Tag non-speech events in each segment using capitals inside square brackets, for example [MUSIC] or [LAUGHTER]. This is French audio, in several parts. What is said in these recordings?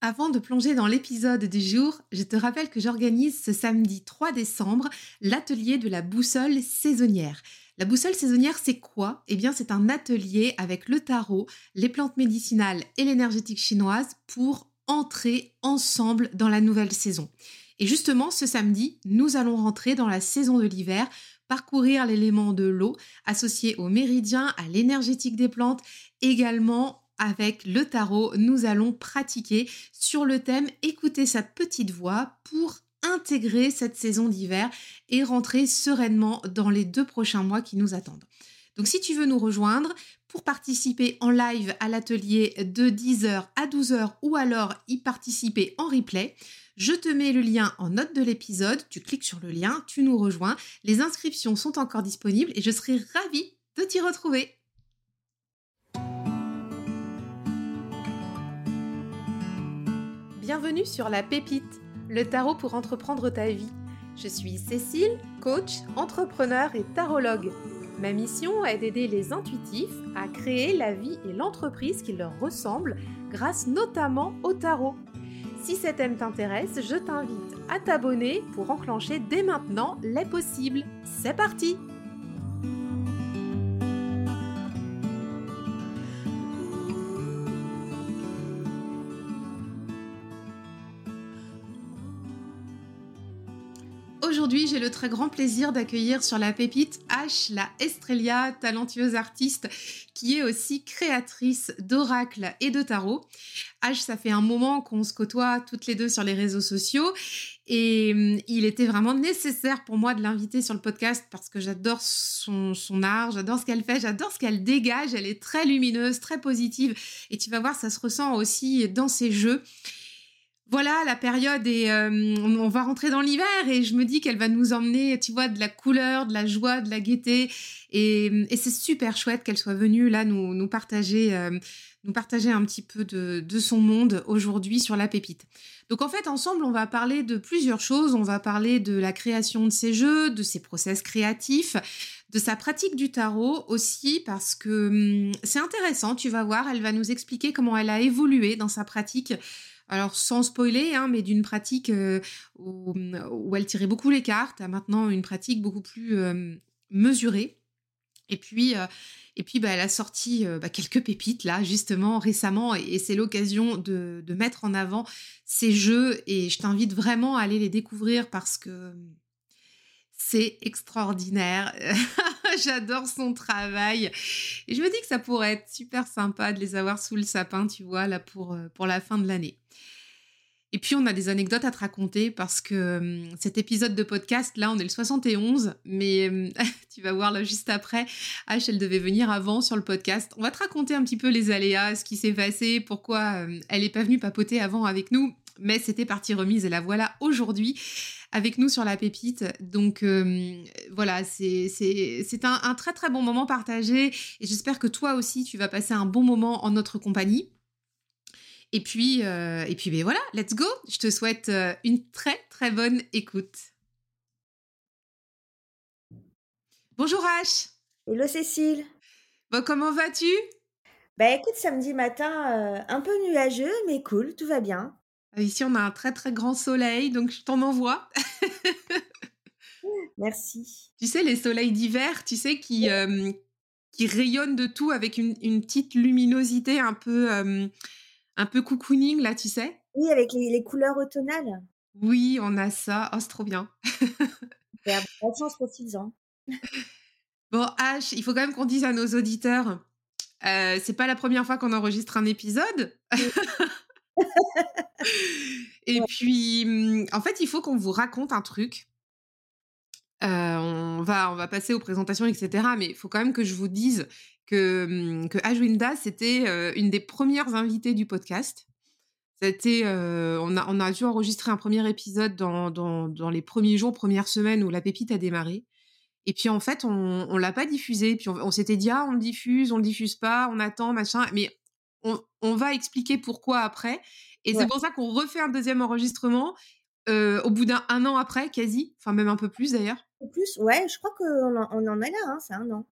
Avant de plonger dans l'épisode du jour, je te rappelle que j'organise ce samedi 3 décembre l'atelier de la boussole saisonnière. La boussole saisonnière, c'est quoi? Eh bien, c'est un atelier avec le tarot, les plantes médicinales et l'énergétique chinoise pour entrer ensemble dans la nouvelle saison. Et justement, ce samedi, nous allons rentrer dans la saison de l'hiver, parcourir l'élément de l'eau associé au méridien, à l'énergétique des plantes, également avec le tarot, nous allons pratiquer sur le thème écouter sa petite voix pour intégrer cette saison d'hiver et rentrer sereinement dans les deux prochains mois qui nous attendent. Donc si tu veux nous rejoindre pour participer en live à l'atelier de 10h à 12h ou alors y participer en replay, je te mets le lien en note de l'épisode, tu cliques sur le lien, tu nous rejoins. Les inscriptions sont encore disponibles et je serai ravie de t'y retrouver. Bienvenue sur La Pépite, le tarot pour entreprendre ta vie. Je suis Cécile, coach, entrepreneur et tarologue. Ma mission est d'aider les intuitifs à créer la vie et l'entreprise qui leur ressemblent grâce notamment au tarot. Si cet thème t'intéresse, je t'invite à t'abonner pour enclencher dès maintenant les possibles. C'est parti Aujourd'hui, j'ai le très grand plaisir d'accueillir sur la pépite H, la Estrella, talentueuse artiste qui est aussi créatrice d'oracles et de tarot. H, ça fait un moment qu'on se côtoie toutes les deux sur les réseaux sociaux et hum, il était vraiment nécessaire pour moi de l'inviter sur le podcast parce que j'adore son art, j'adore ce qu'elle fait, j'adore ce qu'elle dégage. Elle est très lumineuse, très positive et tu vas voir, ça se ressent aussi dans ses jeux voilà, la période et euh, on va rentrer dans l'hiver et je me dis qu'elle va nous emmener, tu vois, de la couleur, de la joie, de la gaieté et, c'est super chouette qu'elle soit venue là nous, partager, euh, nous partager un petit peu de, de son monde aujourd'hui sur la pépite. Donc en fait, ensemble, on va parler de plusieurs choses. On va parler de la création de ses jeux, de ses process créatifs, de sa pratique du tarot aussi parce que hum, c'est intéressant. Tu vas voir, elle va nous expliquer comment elle a évolué dans sa pratique alors sans spoiler, hein, mais d'une pratique euh, où, elle tirait beaucoup les cartes à maintenant une pratique beaucoup plus euh, mesurée. Et puis, euh, et puis bah, elle a sorti bah, quelques pépites là, justement, récemment, et, c'est l'occasion de, de, mettre en avant ces jeux, et je t'invite vraiment à aller les découvrir parce que c'est extraordinaire. [LAUGHS] [LAUGHS] J'adore son travail. Et je me dis que ça pourrait être super sympa de les avoir sous le sapin, tu vois, là, pour, pour la fin de l'année. Et puis, on a des anecdotes à te raconter parce que hum, cet épisode de podcast, là, on est le 71, mais hum, [LAUGHS] tu vas voir là juste après, H, elle devait venir avant sur le podcast. On va te raconter un petit peu les aléas, ce qui s'est passé, pourquoi elle n'est pas venue papoter avant avec nous, mais c'était partie remise et la voilà aujourd'hui avec nous sur la pépite. Donc voilà, c'est un, un très très bon moment partagé et j'espère que toi aussi, tu vas passer un bon moment en notre compagnie. Et puis, euh, et puis ben voilà, let's go. Je te souhaite euh, une très très bonne écoute. Bonjour H. Hello Cécile. Bon, comment vas-tu? Bah écoute, samedi matin, euh, un peu nuageux, mais cool, tout va bien. Ici, on a un très très grand soleil, donc je t'en envoie. [LAUGHS] Merci. Tu sais, les soleils d'hiver, tu sais, qui, qui rayonnent de tout avec une, une petite luminosité un peu un peu cocooning, là, tu sais? Oui, avec les, couleurs automnales. Oui, on a ça. Oh, c'est trop bien. [LAUGHS] Bonne chance. Bon, H, il faut quand même qu'on dise à nos auditeurs, euh, c'est pas la première fois qu'on enregistre un épisode. [LAUGHS] Et puis, mmh, en fait, il faut qu'on vous raconte un truc. Euh, on, va, on va passer aux présentations, etc. Mais il faut quand même que je vous dise que, mmh, que Ajwinda, c'était euh, une des premières invitées du podcast. C'était, euh, on, a, on a dû enregistrer un premier épisode dans, dans, dans, les premiers jours, premières semaines où la pépite a démarré. Et puis en fait, on on l'a pas diffusé. Puis on, s'était dit, ah, on le diffuse, on le diffuse pas, on attend, machin. Mais on, on va expliquer pourquoi après. Et c'est pour ça qu'on refait un deuxième enregistrement euh, au bout d'un an après, quasi. Enfin, même un peu plus d'ailleurs. Plus, ouais, je crois qu'on en, on en est là, hein, c'est un an.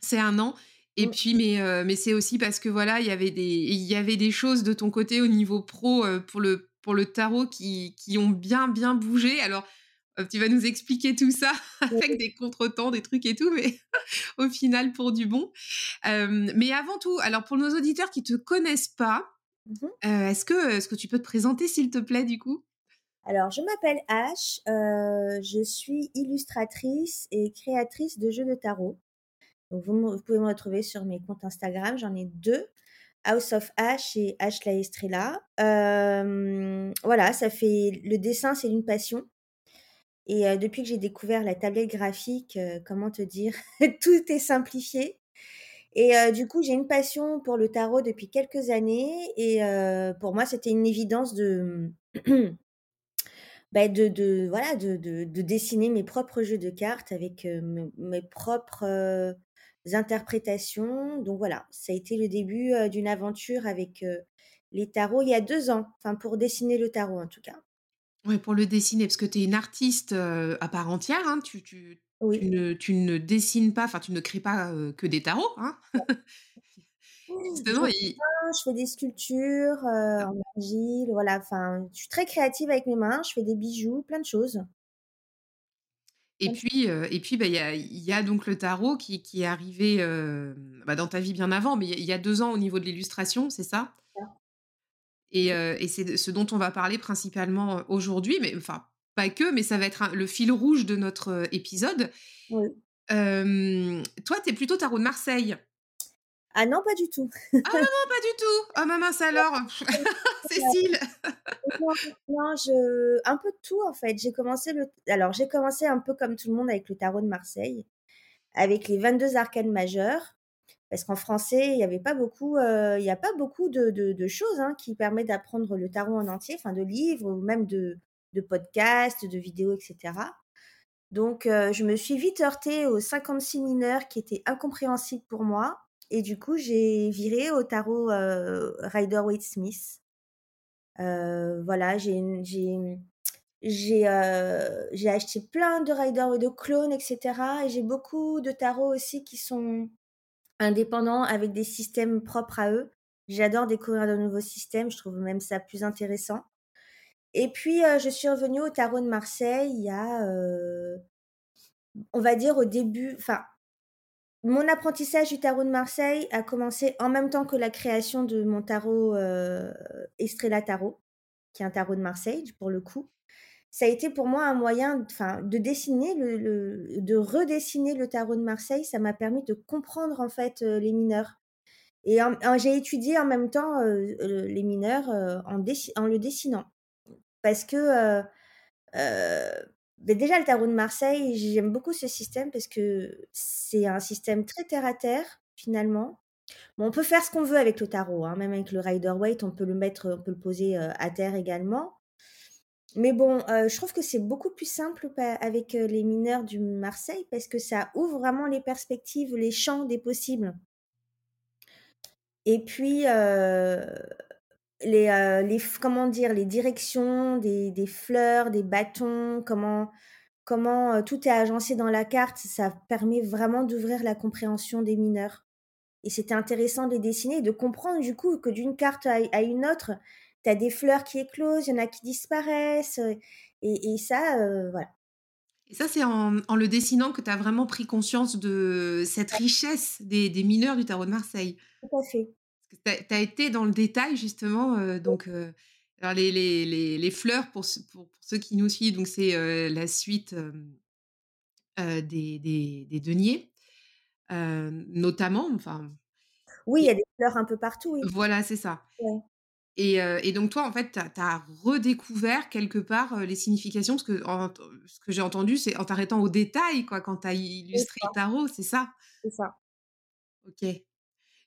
C'est un an. Et Mmh. puis, mais, mais c'est aussi parce que voilà, il y avait des il y avait des choses de ton côté au niveau pro, pour le pour le tarot qui qui ont bien, bien bougé. Alors, tu vas nous expliquer tout ça [LAUGHS] avec des contretemps, des trucs et tout, mais [LAUGHS] au final pour du bon. Hem, mais avant tout, alors pour nos auditeurs qui te connaissent pas, Mmh mh. heu, est-ce que est-ce que tu peux te présenter s'il te plaît, du coup? Alors, je m'appelle H, heu, je suis illustratrice et créatrice de jeux de tarot. Donc vous pouvez me retrouver sur mes comptes Instagram, j'en ai 2, House of H et H la Estrella. Voilà, ça fait le dessin, c'est une passion et depuis que j'ai découvert la tablette graphique, comment te dire? [LAUGHS] Tout est simplifié et du coup, j'ai une passion pour le tarot depuis quelques années et pour moi, c'était une évidence de, mmh, [CLEARS THROAT] bah, de voilà, de de de dessiner mes propres jeux de cartes avec, mes mes propres, interprétations. Donc voilà, ça a été le début, d'une aventure avec, les tarots il y a 2 ans, enfin pour dessiner le tarot en tout cas. Ouais, pour le dessiner, parce que tu es une artiste, à part entière, hein. Tu tu tu Oui. ne tu ne dessines pas, enfin tu ne crées pas, que des tarots, hein. [LAUGHS] Je fais des sculptures, heu, en argile, voilà, enfin, je suis très créative avec mes mains, je fais des bijoux, plein de choses. Et puis, et puis, bah, il y a il y a donc le tarot qui qui est arrivé, bah, dans ta vie bien avant, mais il y a il y a 2 ans au niveau de l'illustration, c'est ça? Ça. Et c'est ce dont on va parler principalement, aujourd'hui, mais enfin, pas que, mais ça va être un le fil rouge de notre, épisode. Oui. Hem, toi, tu es plutôt tarot de Marseille? Ah non, pas du tout. Ah non, non, pas du tout! Ah, ma mince alors! [LAUGHS] Cécile! Non, non, je un peu de tout en fait. J'ai commencé le alors j'ai commencé un peu comme tout le monde avec le tarot de Marseille, avec les 22 arcanes majeures, parce qu'en français, il y avait pas beaucoup, heu, il a pas beaucoup de choses, hein, qui permettent d'apprendre le tarot en entier, enfin de livres ou même de podcasts, de vidéos et cetera. Donc heu, je me suis vite heurtée aux 56 mineurs qui étaient incompréhensibles pour moi et du coup, j'ai viré au tarot, heu, Rider-Waite-Smith. Heu, voilà, j'ai j'ai, acheté plein de Rider et de clones et cetera et j'ai beaucoup de tarots aussi qui sont indépendants avec des systèmes propres à eux. J'adore découvrir de nouveaux systèmes, je trouve même ça plus intéressant. Et puis, heu, je suis revenue au tarot de Marseille il y a, heu, on va dire au début enfin, mon apprentissage du tarot de Marseille a commencé en même temps que la création de mon tarot, heu, Estrella Tarot, qui est un tarot de Marseille, pour le coup. Ça a été pour moi un moyen de dessiner de redessiner le tarot de Marseille, ça m'a permis de comprendre en fait, heu, les mineurs et j'ai étudié en même temps, heu, les mineurs, heu, en le dessinant. Parce que, beh, déjà le tarot de Marseille, j'aime beaucoup ce système parce que c'est un système très terre à terre, finalement. On peut faire ce qu'on veut avec le tarot, hein, même avec le Rider-Waite, on peut le mettre, on peut le poser, à terre également. Mais bon, heu, je trouve que c'est beaucoup plus simple avec, heu, les mineurs du Marseille parce que ça ouvre vraiment les perspectives, les champs des possibles. Et puis, heu, les, comment dire? Les directions des fleurs, des bâtons, comment comment, tout est agencé dans la carte, ça permet vraiment d'ouvrir la compréhension des mineurs. Et c'était intéressant de les dessiner et de comprendre du coup que d'une carte à une autre, tu as des fleurs qui éclosent, il y en a qui disparaissent, et et ça, voilà. Et ça, c'est en, en le dessinant que tu as vraiment pris conscience de cette richesse des des mineurs du tarot de Marseille? Tout à fait. Tu as été dans le détail justement, donc alors les les les les fleurs pour ceux pour pour ceux qui nous suivent, donc c'est, la suite, des des des deniers, notamment, enfin Oui, il y a des fleurs un peu partout, oui. voilà, c'est ça. Ouais. Et heu, et donc toi, en fait, tu as redécouvert quelque part, heu, les significations parce qu'en t ce que j'ai entendu, c'est en t'arrêtant aux détails quoi, quand tu as illustré le tarot, c'est ça? C'est ça. OK.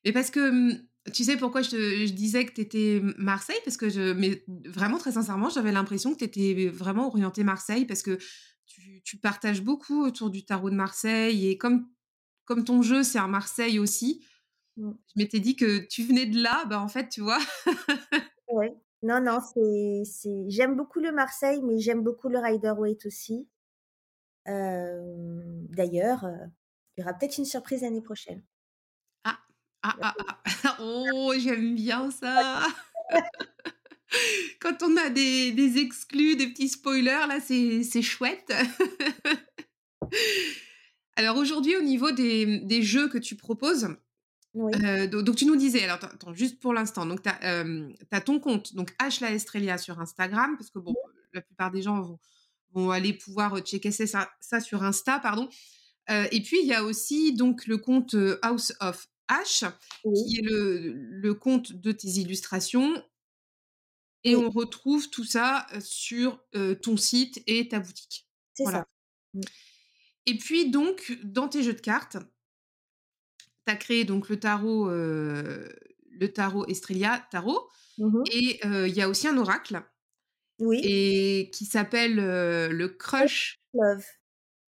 Mais parce que, mmh, tu sais pourquoi je te je disais que tu étais Marseille? Parce que je mais vraiment très sincèrement, j'avais l'impression que tu étais vraiment orientée Marseille parce que tu tu partages beaucoup autour du tarot de Marseille et comme comme ton jeu, c'est à Marseille aussi, Mmh. je m'étais dit que tu venais de là, bah, en fait, tu vois? Ouais. Non, non, c'est j'aime beaucoup le Marseille, mais j'aime beaucoup le Rider-Waite aussi. Hem, d'ailleurs, heu, il y aura peut-être une surprise l'année prochaine. Ah! Ah, ah, ah. Oh, j'aime bien ça. Quand on a des des exclus, des petits spoilers là, c'est c'est chouette. Alors aujourd'hui, au niveau des des jeux que tu proposes, Oui. donc tu nous disais alors attends juste pour l'instant, donc tu as, ton compte, donc H La Estrella sur Instagram, parce que bon, la plupart des gens vont vont aller pouvoir, checker ça ça sur Insta, pardon. Et puis il y a aussi donc le compte, House of H, Oui. qui est le le compte de tes illustrations et Oui. on retrouve tout ça, sur, ton site et ta boutique. C'est Voilà. ça. Mmh. Et puis donc, dans tes jeux de cartes tu as créé donc le tarot, heu, le tarot Estrella Tarot Mmh mh. et heu, il y a aussi un oracle Oui. et qui s'appelle, heu, le Crush Love.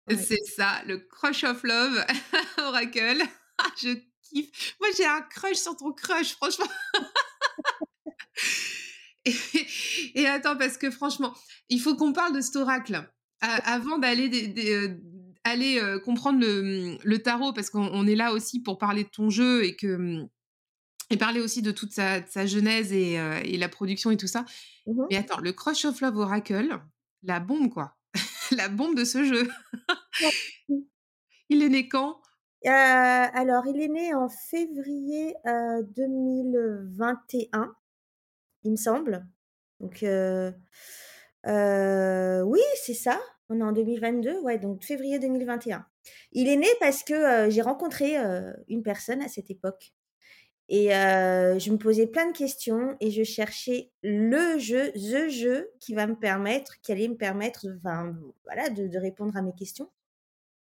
Ouais. c'est ça, le Crush of Love [LAUGHS] Oracle. [LAUGHS] Je kiffe. Moi, j'ai un crush sur ton crush, franchement. [LAUGHS] Et et attends, parce que franchement, il faut qu'on parle de cet oracle. Avant d'aller aller, heu, comprendre le, le tarot, parce qu'on on est là aussi pour parler de ton jeu et que, mmh et parler aussi de toute sa de sa genèse et heu et la production et tout ça. Mmh mh. Mais attends, le Crush of Love Oracle, la bombe, quoi. [LAUGHS] La bombe de ce jeu. [LAUGHS] Il est né quand? Heu, alors il est né en février, heu, 2021, il me semble. Donc oui, c'est ça, on est en 2022, ouais, donc février 2021. Il est né parce que, heu, j'ai rencontré, heu, une personne à cette époque et heu, je me posais plein de questions et je cherchais le jeu, the jeu qui va me permettre qui allait me permettre, enfin, voilà, de de répondre à mes questions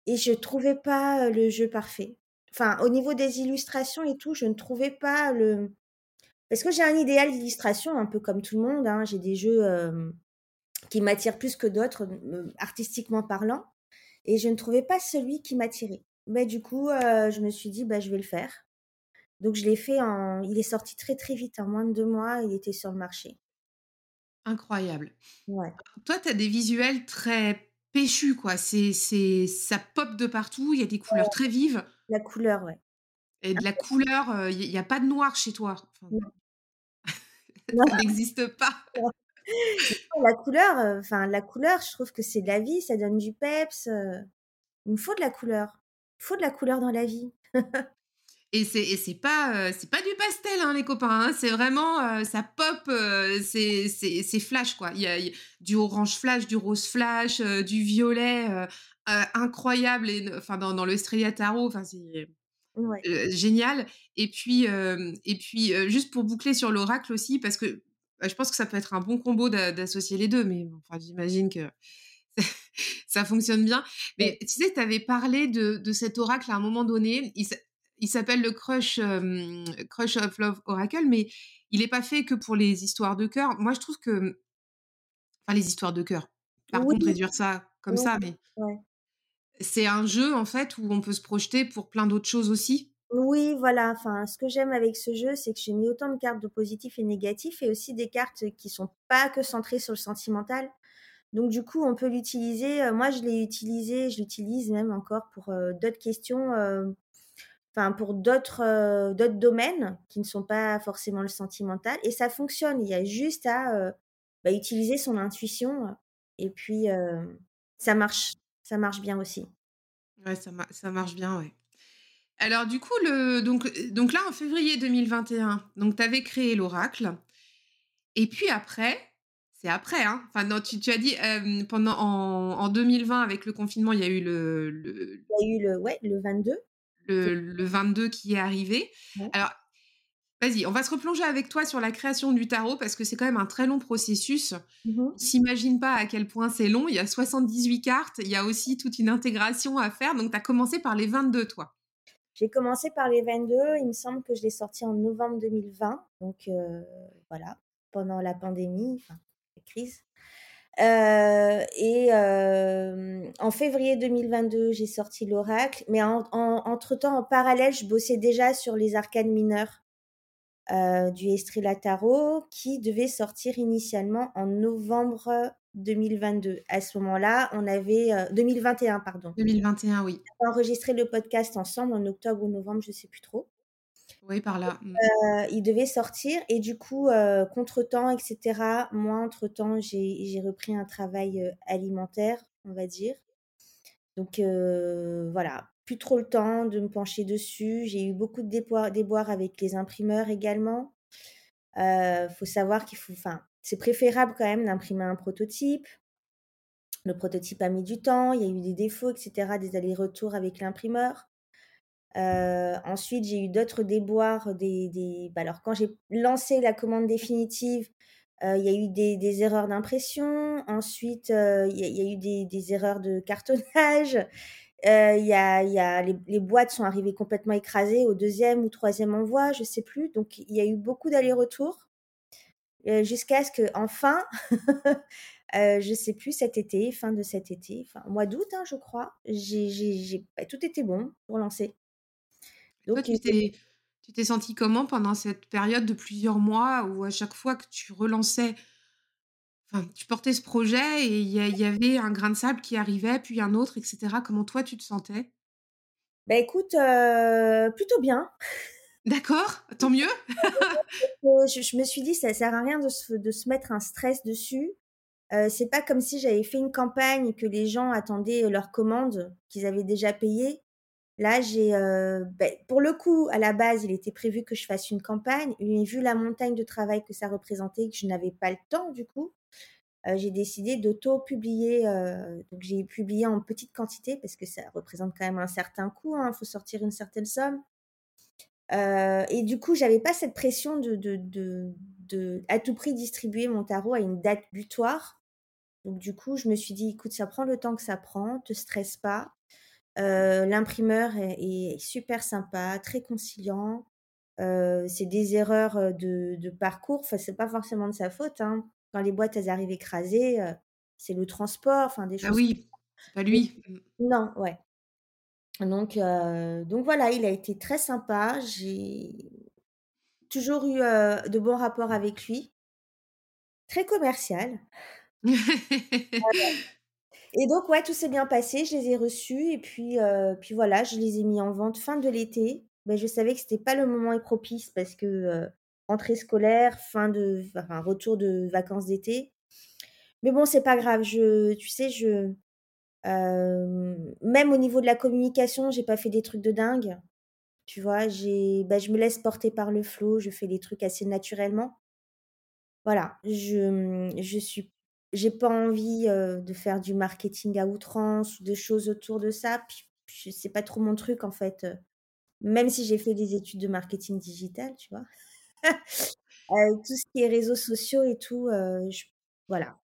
et je trouvais pas, le jeu parfait. Enfin, au niveau des illustrations et tout, je ne trouvais pas le parce que j'ai un idéal d'illustration un peu comme tout le monde, hein. J'ai des jeux, qui m'attirent plus que d'autres, me artistiquement parlant et je ne trouvais pas celui qui m'attirait. Bah, du coup, heu, je me suis dit: «Bah, je vais le faire». Donc je l'ai fait en il est sorti très, très vite, en moins de 2 mois, il était sur le marché. Incroyable. Ouais. Toi, tu as des visuels très péchus, quoi. C'est c'est ça pop de partout, il y a des couleurs très vives La couleur, ouais. et de la couleur, heu, il y il y a pas de noir chez toi. Enfin, [LAUGHS] ça n'existe pas. [LAUGHS] la couleur, heu, enfin la couleur, je trouve que c'est de la vie, ça donne du peps, heu, il me faut de la couleur. Il faut de la couleur dans la vie. [LAUGHS] Et c'est c'est pas, heu, c'est pas du pastel, hein, les copains, hein. C'est vraiment, ça pop, c'est c'est flash, quoi. Il y a il y a du orange flash, du rose flash, du violet, incroyable et enfin dans dans le Estrella Tarot, enfin c'est, Ouais. génial et puis, et puis, juste pour boucler sur l'oracle aussi parce que, bah, je pense que ça peut être un bon combo d'a d'associer les 2 mais enfin j'imagine que [LAUGHS] ça fonctionne bien. Mais tu sais, tu avais parlé de de cet oracle à un moment donné, il s'a il s'appelle le Crush, Crush of Love Oracle, mais il est pas fait que pour les histoires de cœur. Moi, je trouve que, enfin les histoires de cœur, Oui, pardon de réduire ça comme ça, mais ouais. c'est un jeu en fait où on peut se projeter pour plein d'autres choses aussi. Oui, voilà, enfin, ce que j'aime avec ce jeu, c'est que j'ai mis autant de cartes de positif et négatif et aussi des cartes qui sont pas que centrées sur le sentimental. Donc du coup, on peut l'utiliser, heu, moi je l'ai utilisé, je l'utilise même encore pour, heu, d'autres questions, enfin pour d'autres, domaines qui ne sont pas forcément le sentimental et ça fonctionne. Il y a juste à, bah, utiliser son intuition, et puis, ça marche, ça marche bien aussi. Ouais, ça ça marche bien, ouais. Alors du coup, le donc donc là, en février 2021, donc tu avais créé l'oracle et puis après, c'est après, hein, enfin non, tu tu as dit, hem, pendant en en 2020 avec le confinement, il y a eu le le Il y a eu le ouais, le 22, c'est le le 22 qui est arrivé. ouais. Alors, vas-y, on va se replonger avec toi sur la création du tarot parce que c'est quand même un très long processus. Mmh On mh. s'imagine pas à quel point c'est long. Il y a 78 cartes, il y a aussi toute une intégration à faire. Donc, tu as commencé par les 22, toi? J'ai commencé par les 22, il me semble que je l'ai sorti en novembre 2020, donc heu, voilà, pendant la pandémie, enfin, la crise. Heu et hem, en février 2022, j'ai sorti l'oracle, mais en en entre-temps, en parallèle, je bossais déjà sur les arcanes mineures, heu, du Estrella Tarot qui devait sortir initialement en novembre 2022. À ce moment-là, on avait, heu 2021 pardon. 2021, oui. On a enregistré le podcast ensemble en octobre ou novembre, je sais plus trop Oui, par là. Mmh. Heu, il devait sortir et du coup, heu, contretemps et cetera, moi, entre-temps, j'ai repris un travail, heu, alimentaire, on va dire. Donc voilà, plus trop le temps de me pencher dessus. J'ai eu beaucoup de déboires déboires avec les imprimeurs également. Heu, faut savoir qu'il faut enfin, c'est préférable quand même d'imprimer un prototype. Le prototype a mis du temps, il y a eu des défauts et cetera, des allers-retours avec l'imprimeur. Heu, ensuite, j'ai eu d'autres déboires, des des bah, alors quand j'ai lancé la commande définitive, heu, il y a eu des erreurs d'impression. Ensuite, heu, il y a eu des erreurs de cartonnage. Il y a il y a les les boîtes sont arrivées complètement écrasées au 2e ou 3e envoi, je sais plus. Donc il y a eu beaucoup d'allers-retours, jusqu'à ce qu'enfin, heu, [LAUGHS] je sais plus, cet été, fin de cet été, enfin, mois d'août, hein, je crois, j'ai j'ai j'ai bah, tout était bon pour lancer. Toi, Donc tu t'es tu t'es sentie comment pendant cette période de plusieurs mois où à chaque fois que tu relançais enfin, tu portais ce projet et il y avait un grain de sable qui arrivait, puis un autre et cetera. Comment toi, tu te sentais? Bah, écoute, heu, plutôt bien. [LAUGHS] D'accord, tant mieux. [LAUGHS] je je me suis dit: «Ça sert à rien de se mettre un stress dessus». Heu, c'est pas comme si j'avais fait une campagne et que les gens attendaient, heu, leur commande qu'ils avaient déjà payée. Là, j'ai, beh, pour le coup, à la base, il était prévu que je fasse une campagne, mais vu la montagne de travail que ça représentait, que je n'avais pas le temps du coup, j'ai décidé d'auto-publier, j'ai publié en petite quantité parce que ça représente quand même un certain coût, hein, il faut sortir une certaine somme. Heu et du coup, j'avais pas cette pression de de de de à tout prix distribuer mon tarot à une date butoir. Donc du coup, je me suis dit: «Écoute, ça prend le temps que ça prend, te stresse pas». Heu, l'imprimeur est est super sympa, très conciliant. Heu, c'est des erreurs, de de parcours, enfin, c'est pas forcément de sa faute, hein. Quand les boîtes, elles arrivent écrasées, c'est le transport, enfin des Bah choses oui, c'est pas lui. Non, ouais. Donc heu, donc voilà, il a été très sympa. J'ai toujours eu, heu, de bons rapports avec lui. Très commercial. [LAUGHS] Et donc ouais, tout s'est bien passé, je les ai reçus et puis, heu, puis voilà, je les ai mis en vente fin de l'été. Bah, je savais que c'était pas le moment propice parce que, rentrée scolaire, fin de enfin, retour de vacances d'été. Mais bon, c'est pas grave, je tu sais, je même au niveau de la communication, j'ai pas fait des trucs de dingue. Tu vois? J'ai bah, je me laisse porter par le flow, je fais les trucs assez naturellement. Voilà, je, mmh, je suis j'ai pas envie, de faire du marketing à outrance ou de choses autour de ça, puis puis c'est pas trop mon truc en fait, même si j'ai fait des études de marketing digital, tu vois? Heu, [LAUGHS] tout ce qui est réseaux sociaux et tout, voilà.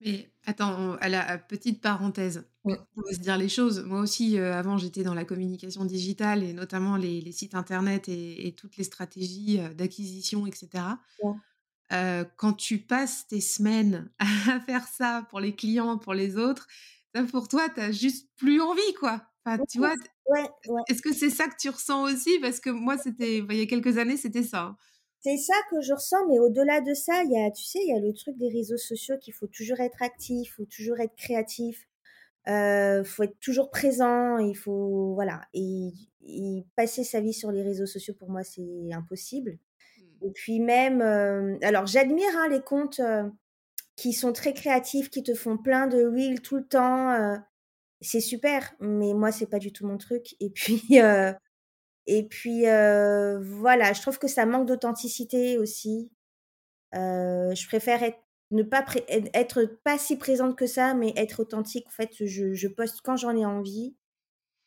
Mais attends, à la petite parenthèse, on va se dire les choses. Moi aussi, heu, avant, j'étais dans la communication digitale et notamment les les sites internet et et toutes les stratégies, heu, d'acquisition et cetera. Ouais. Heu, quand tu passes tes semaines [LAUGHS] à faire ça pour les clients, pour les autres, pour toi, tu as juste plus envie, quoi. Enfin, tu vois? T Ouais, ouais. est-ce que c'est ça que tu ressens aussi? Parce que moi, c'était il y a quelques années, c'était ça, hein. C'est ça que je ressens, mais au-delà de ça, il y a tu sais, il y a le truc des réseaux sociaux qu'il faut toujours être actif, faut toujours être créatif, heu, faut être toujours présent, il faut voilà. Et et passer sa vie sur les réseaux sociaux, pour moi, c'est impossible. Mmh. et puis même, hem, alors j'admire, hein, les comptes, heu, qui sont très créatifs, qui te font plein de reels tout le temps, heu, c'est super, mais moi, c'est pas du tout mon truc. Et puis, [LAUGHS] et puis, voilà, je trouve que ça manque d'authenticité aussi. Je préfère être ne pas être pas si présente que ça, mais être authentique. En fait, je je poste quand j'en ai envie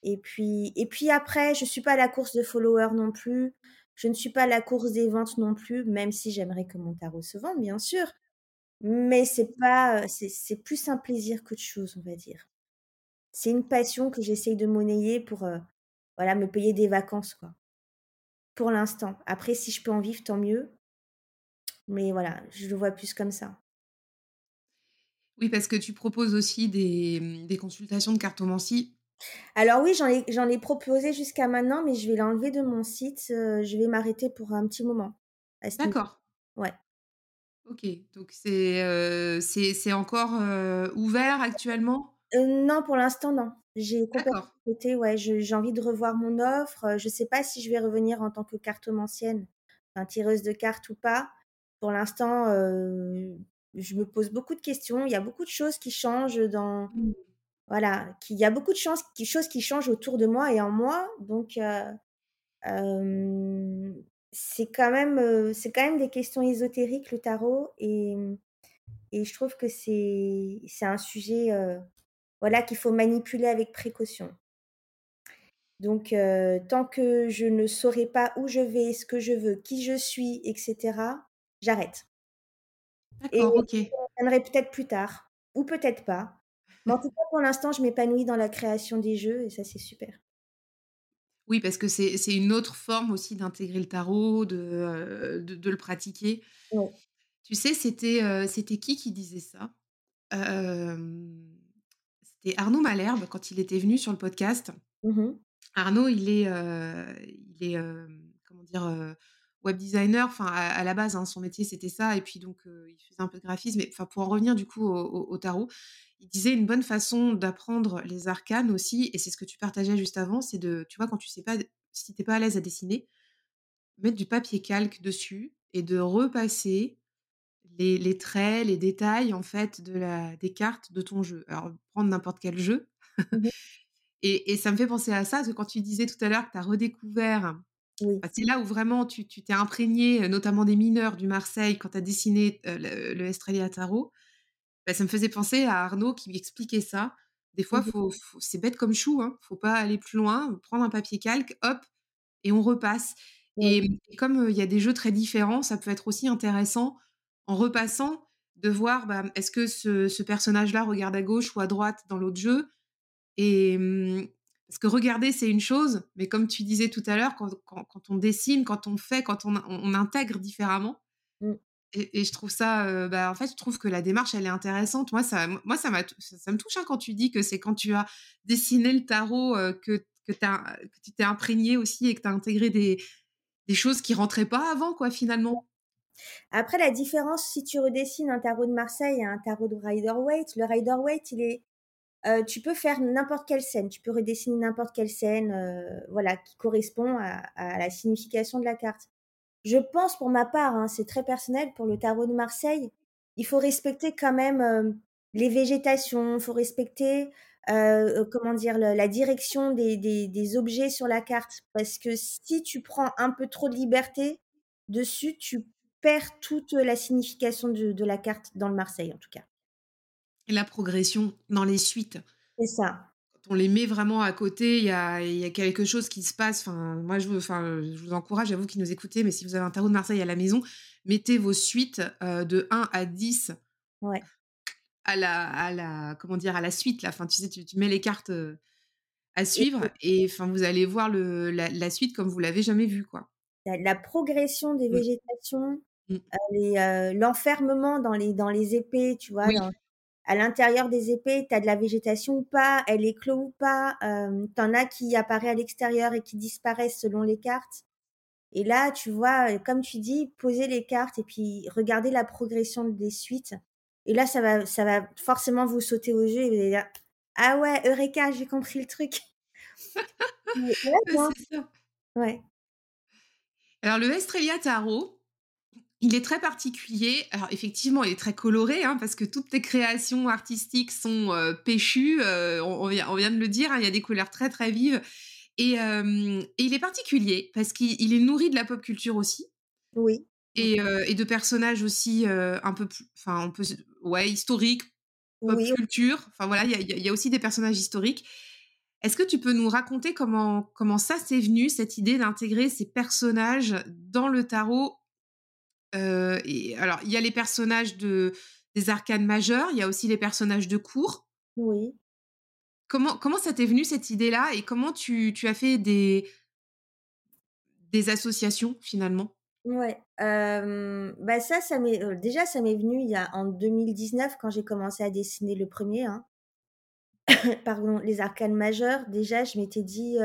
et puis et puis après, je suis pas à la course de followers non plus. Je ne suis pas à la course des ventes non plus, même si j'aimerais que mon tarot se vende, bien sûr, mais c'est pas, c'est plus un plaisir qu'autre chose, on va dire. C'est une passion que j'essaye de monnayer pour, voilà, me payer des vacances, quoi. Pour l'instant. Après, si je peux en vivre, tant mieux. Mais voilà, je le vois plus comme ça. Oui, parce que tu proposes aussi des, mmh, des consultations de cartomancie. Alors oui, j'en ai j'en ai proposé jusqu'à maintenant, mais je vais l'enlever de mon site, je vais m'arrêter pour un petit moment. D'accord. Ouais. OK, donc c'est, c'est encore, ouvert actuellement? Heu, non, pour l'instant, non. J'ai complètement ouais, j'ai envie de revoir mon offre, je sais pas si je vais revenir en tant que cartomancienne, enfin tireuse de cartes ou pas. Pour l'instant, je me pose beaucoup de questions. Il y a beaucoup de choses qui changent dans Mmh. voilà, qu'il y a beaucoup de chances qui choses qui changent autour de moi et en moi, donc c'est quand même, c'est quand même des questions ésotériques le tarot et et je trouve que c'est c'est un sujet, voilà, qu'il faut manipuler avec précaution. Donc heu, tant que je ne saurai pas où je vais, ce que je veux, qui je suis et cetera, j'arrête et D'accord, OK. je reviendrai peut-être plus tard ou peut-être pas. Mais en tout cas, pour l'instant, je m'épanouis dans la création des jeux et ça, c'est super. Oui, parce que c'est c'est une autre forme aussi d'intégrer le tarot, de, de le pratiquer. Ouais. Tu sais, c'était, heu, c'était qui qui disait ça? C'était Arnaud Malherbe quand il était venu sur le podcast. Mmh mh. Arnaud, il est, heu, il est, hem, comment dire? Heu, web designer, enfin à à la base, hein, son métier c'était ça et puis donc il faisait un peu de graphisme et enfin pour en revenir du coup au au au tarot, il disait une bonne façon d'apprendre les arcanes aussi et c'est ce que tu partageais juste avant, c'est de tu vois quand tu sais pas si tu es pas à l'aise à dessiner, mettre du papier calque dessus et de repasser les les traits, les détails en fait de la des cartes de ton jeu. Alors prendre n'importe quel jeu Mmh mh. [LAUGHS] et et ça me fait penser à ça, parce que quand tu disais tout à l'heure que tu as redécouvert Oui. bah, c'est là où vraiment tu t'es imprégné, heu, notamment des mineurs du Marseille quand tu as dessiné, heu, le le Estrella Tarot. Bah, ça me faisait penser à Arnaud qui m'expliquait ça. Des Mmh fois, mh. faut faut c'est bête comme chou, hein, faut pas aller plus loin, prendre un papier calque, hop et on repasse et mmh comme, heu, il y a des jeux très différents, ça peut être aussi intéressant, en repassant, de voir, bah, est-ce que ce ce personnage-là regarde à gauche ou à droite dans l'autre jeu? Et mmh, parce que regarder, c'est une chose, mais comme tu disais tout à l'heure, quand quand quand on dessine, quand on fait, quand on on on intègre différemment Mmh. et et je trouve ça, heu, bah, en fait, je trouve que la démarche, elle est intéressante. Moi, ça moi, ça ça ça me touche, hein, quand tu dis que c'est quand tu as dessiné le tarot, que que as que tu t'es imprégné aussi et que tu as intégré des des choses qui rentraient pas avant, quoi, finalement. Après la différence, si tu redessines un tarot de Marseille et un tarot de Rider-Waite, le Rider-Waite, il est heu, tu peux faire n'importe quelle scène, tu peux redessiner n'importe quelle scène, heu, voilà, qui correspond à la signification de la carte. Je pense pour ma part, hein, c'est très personnel, pour le tarot de Marseille, il faut respecter quand même, hem, les végétations, faut respecter, comment dire? La direction des des objets sur la carte. Parce que si tu prends un peu trop de liberté dessus, tu perds toute la signification de de la carte dans le Marseille, en tout cas. Et la progression dans les suites. C'est ça. Quand on les met vraiment à côté, il y a il y a quelque chose qui se passe. Enfin, moi, je vous enfin, je vous encourage, à vous qui nous écoutez, mais si vous avez un tarot de Marseille à la maison, mettez vos suites, heu, de 1 à 10 Ouais. à la à la comment dire? À la suite là, enfin, tu sais, tu tu mets les cartes, heu, à suivre et enfin, vous allez voir le la la suite comme vous l'avez jamais vue, quoi. La progression des végétations, Mmh. les, l'enfermement dans les dans les épées, tu vois? Oui. Dans à l'intérieur des épées, tu as de la végétation ou pas, elle est clos ou pas, hem, tu en as qui apparaît à l'extérieur et qui disparaissent selon les cartes et là, tu vois, comme tu dis, poser les cartes et puis regarder la progression des suites et là, ça va ça va forcément vous sauter aux yeux et vous allez dire: «Ah ouais, eureka, j'ai compris le truc». [LAUGHS] Mais ouais, Ouais, non, c'est ça. ouais. Alors le Estrella Tarot, il est très particulier. Alors effectivement, il est très coloré, hein, parce que toutes tes créations artistiques sont, heu, péchues, heu, on on vient de le dire, hein, il y a des couleurs très, très vives et et il est particulier parce qu'il il est nourri de la pop culture aussi Oui. Et et de personnages aussi, un peu plus enfin on peut ouais, historiques, pop Oui. culture, enfin voilà, il y y a aussi des personnages historiques. Est-ce que tu peux nous raconter comment comment ça s'est venu, cette idée d'intégrer ces personnages dans le tarot? Et alors, il y a les personnages de des arcanes majeures, il y a aussi les personnages de cour. Oui. Comment comment ça t'est venu cette idée-là et comment tu tu as fait des des associations finalement? Ouais, bah, ça, ça m'est heu, déjà ça m'est venu il y a en 2019 quand j'ai commencé à dessiner le 1er, hein. [COUGHS] Pardon, les arcanes majeures. Déjà, je m'étais dit,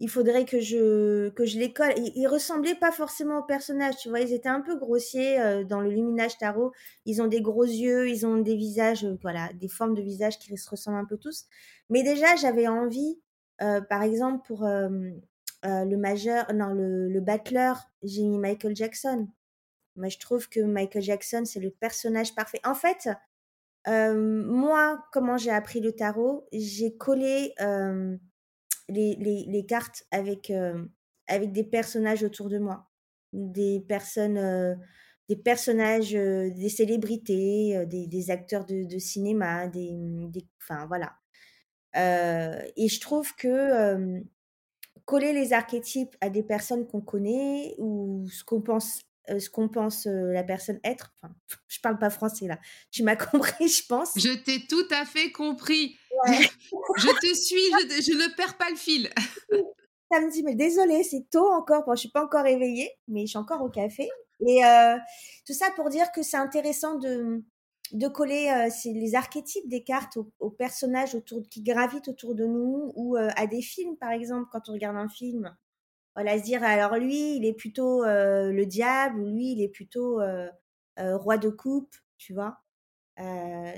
il faudrait que je que je les colle. Ils, ils ressemblaient pas forcément aux personnages, tu vois. Ils étaient un peu grossiers euh, dans le Luminage Tarot. Ils ont des gros yeux, ils ont des visages, euh, voilà, des formes de visages qui se ressemblent un peu tous. Mais déjà, j'avais envie, euh, par exemple, pour le majeur, non, le, le battleur, j'ai mis Michael Jackson. Moi, je trouve que Michael Jackson, c'est le personnage parfait. En fait, moi, comment j'ai appris le tarot J'ai collé les, les, cartes avec, euh, avec des personnages autour de moi. Des personnes, euh, des personnages, euh, des célébrités, des, acteurs de, cinéma, des, des, enfin voilà. et je trouve que coller les archétypes à des personnes qu'on connaît ou ce qu'on pense euh, ce qu'on pense euh, la personne être. Enfin, [LAUGHS] je parle pas français là. Tu m'as [LAUGHS] compris, je pense. Je t'ai tout à fait compris. Ouais. [LAUGHS] je te suis, je, je, ne perds pas le fil. Ça me dit, mais désolé, c'est tôt encore. Bon, je suis pas encore éveillée, mais je suis encore au café. Et euh, tout ça pour dire que c'est intéressant de, de coller les archétypes des cartes aux, aux, personnages autour, qui gravitent autour de nous ou à des films, par exemple, quand on regarde un film voilà, se dire alors lui, il est plutôt euh, le diable ou lui, il est plutôt euh, euh, roi de coupe, tu vois?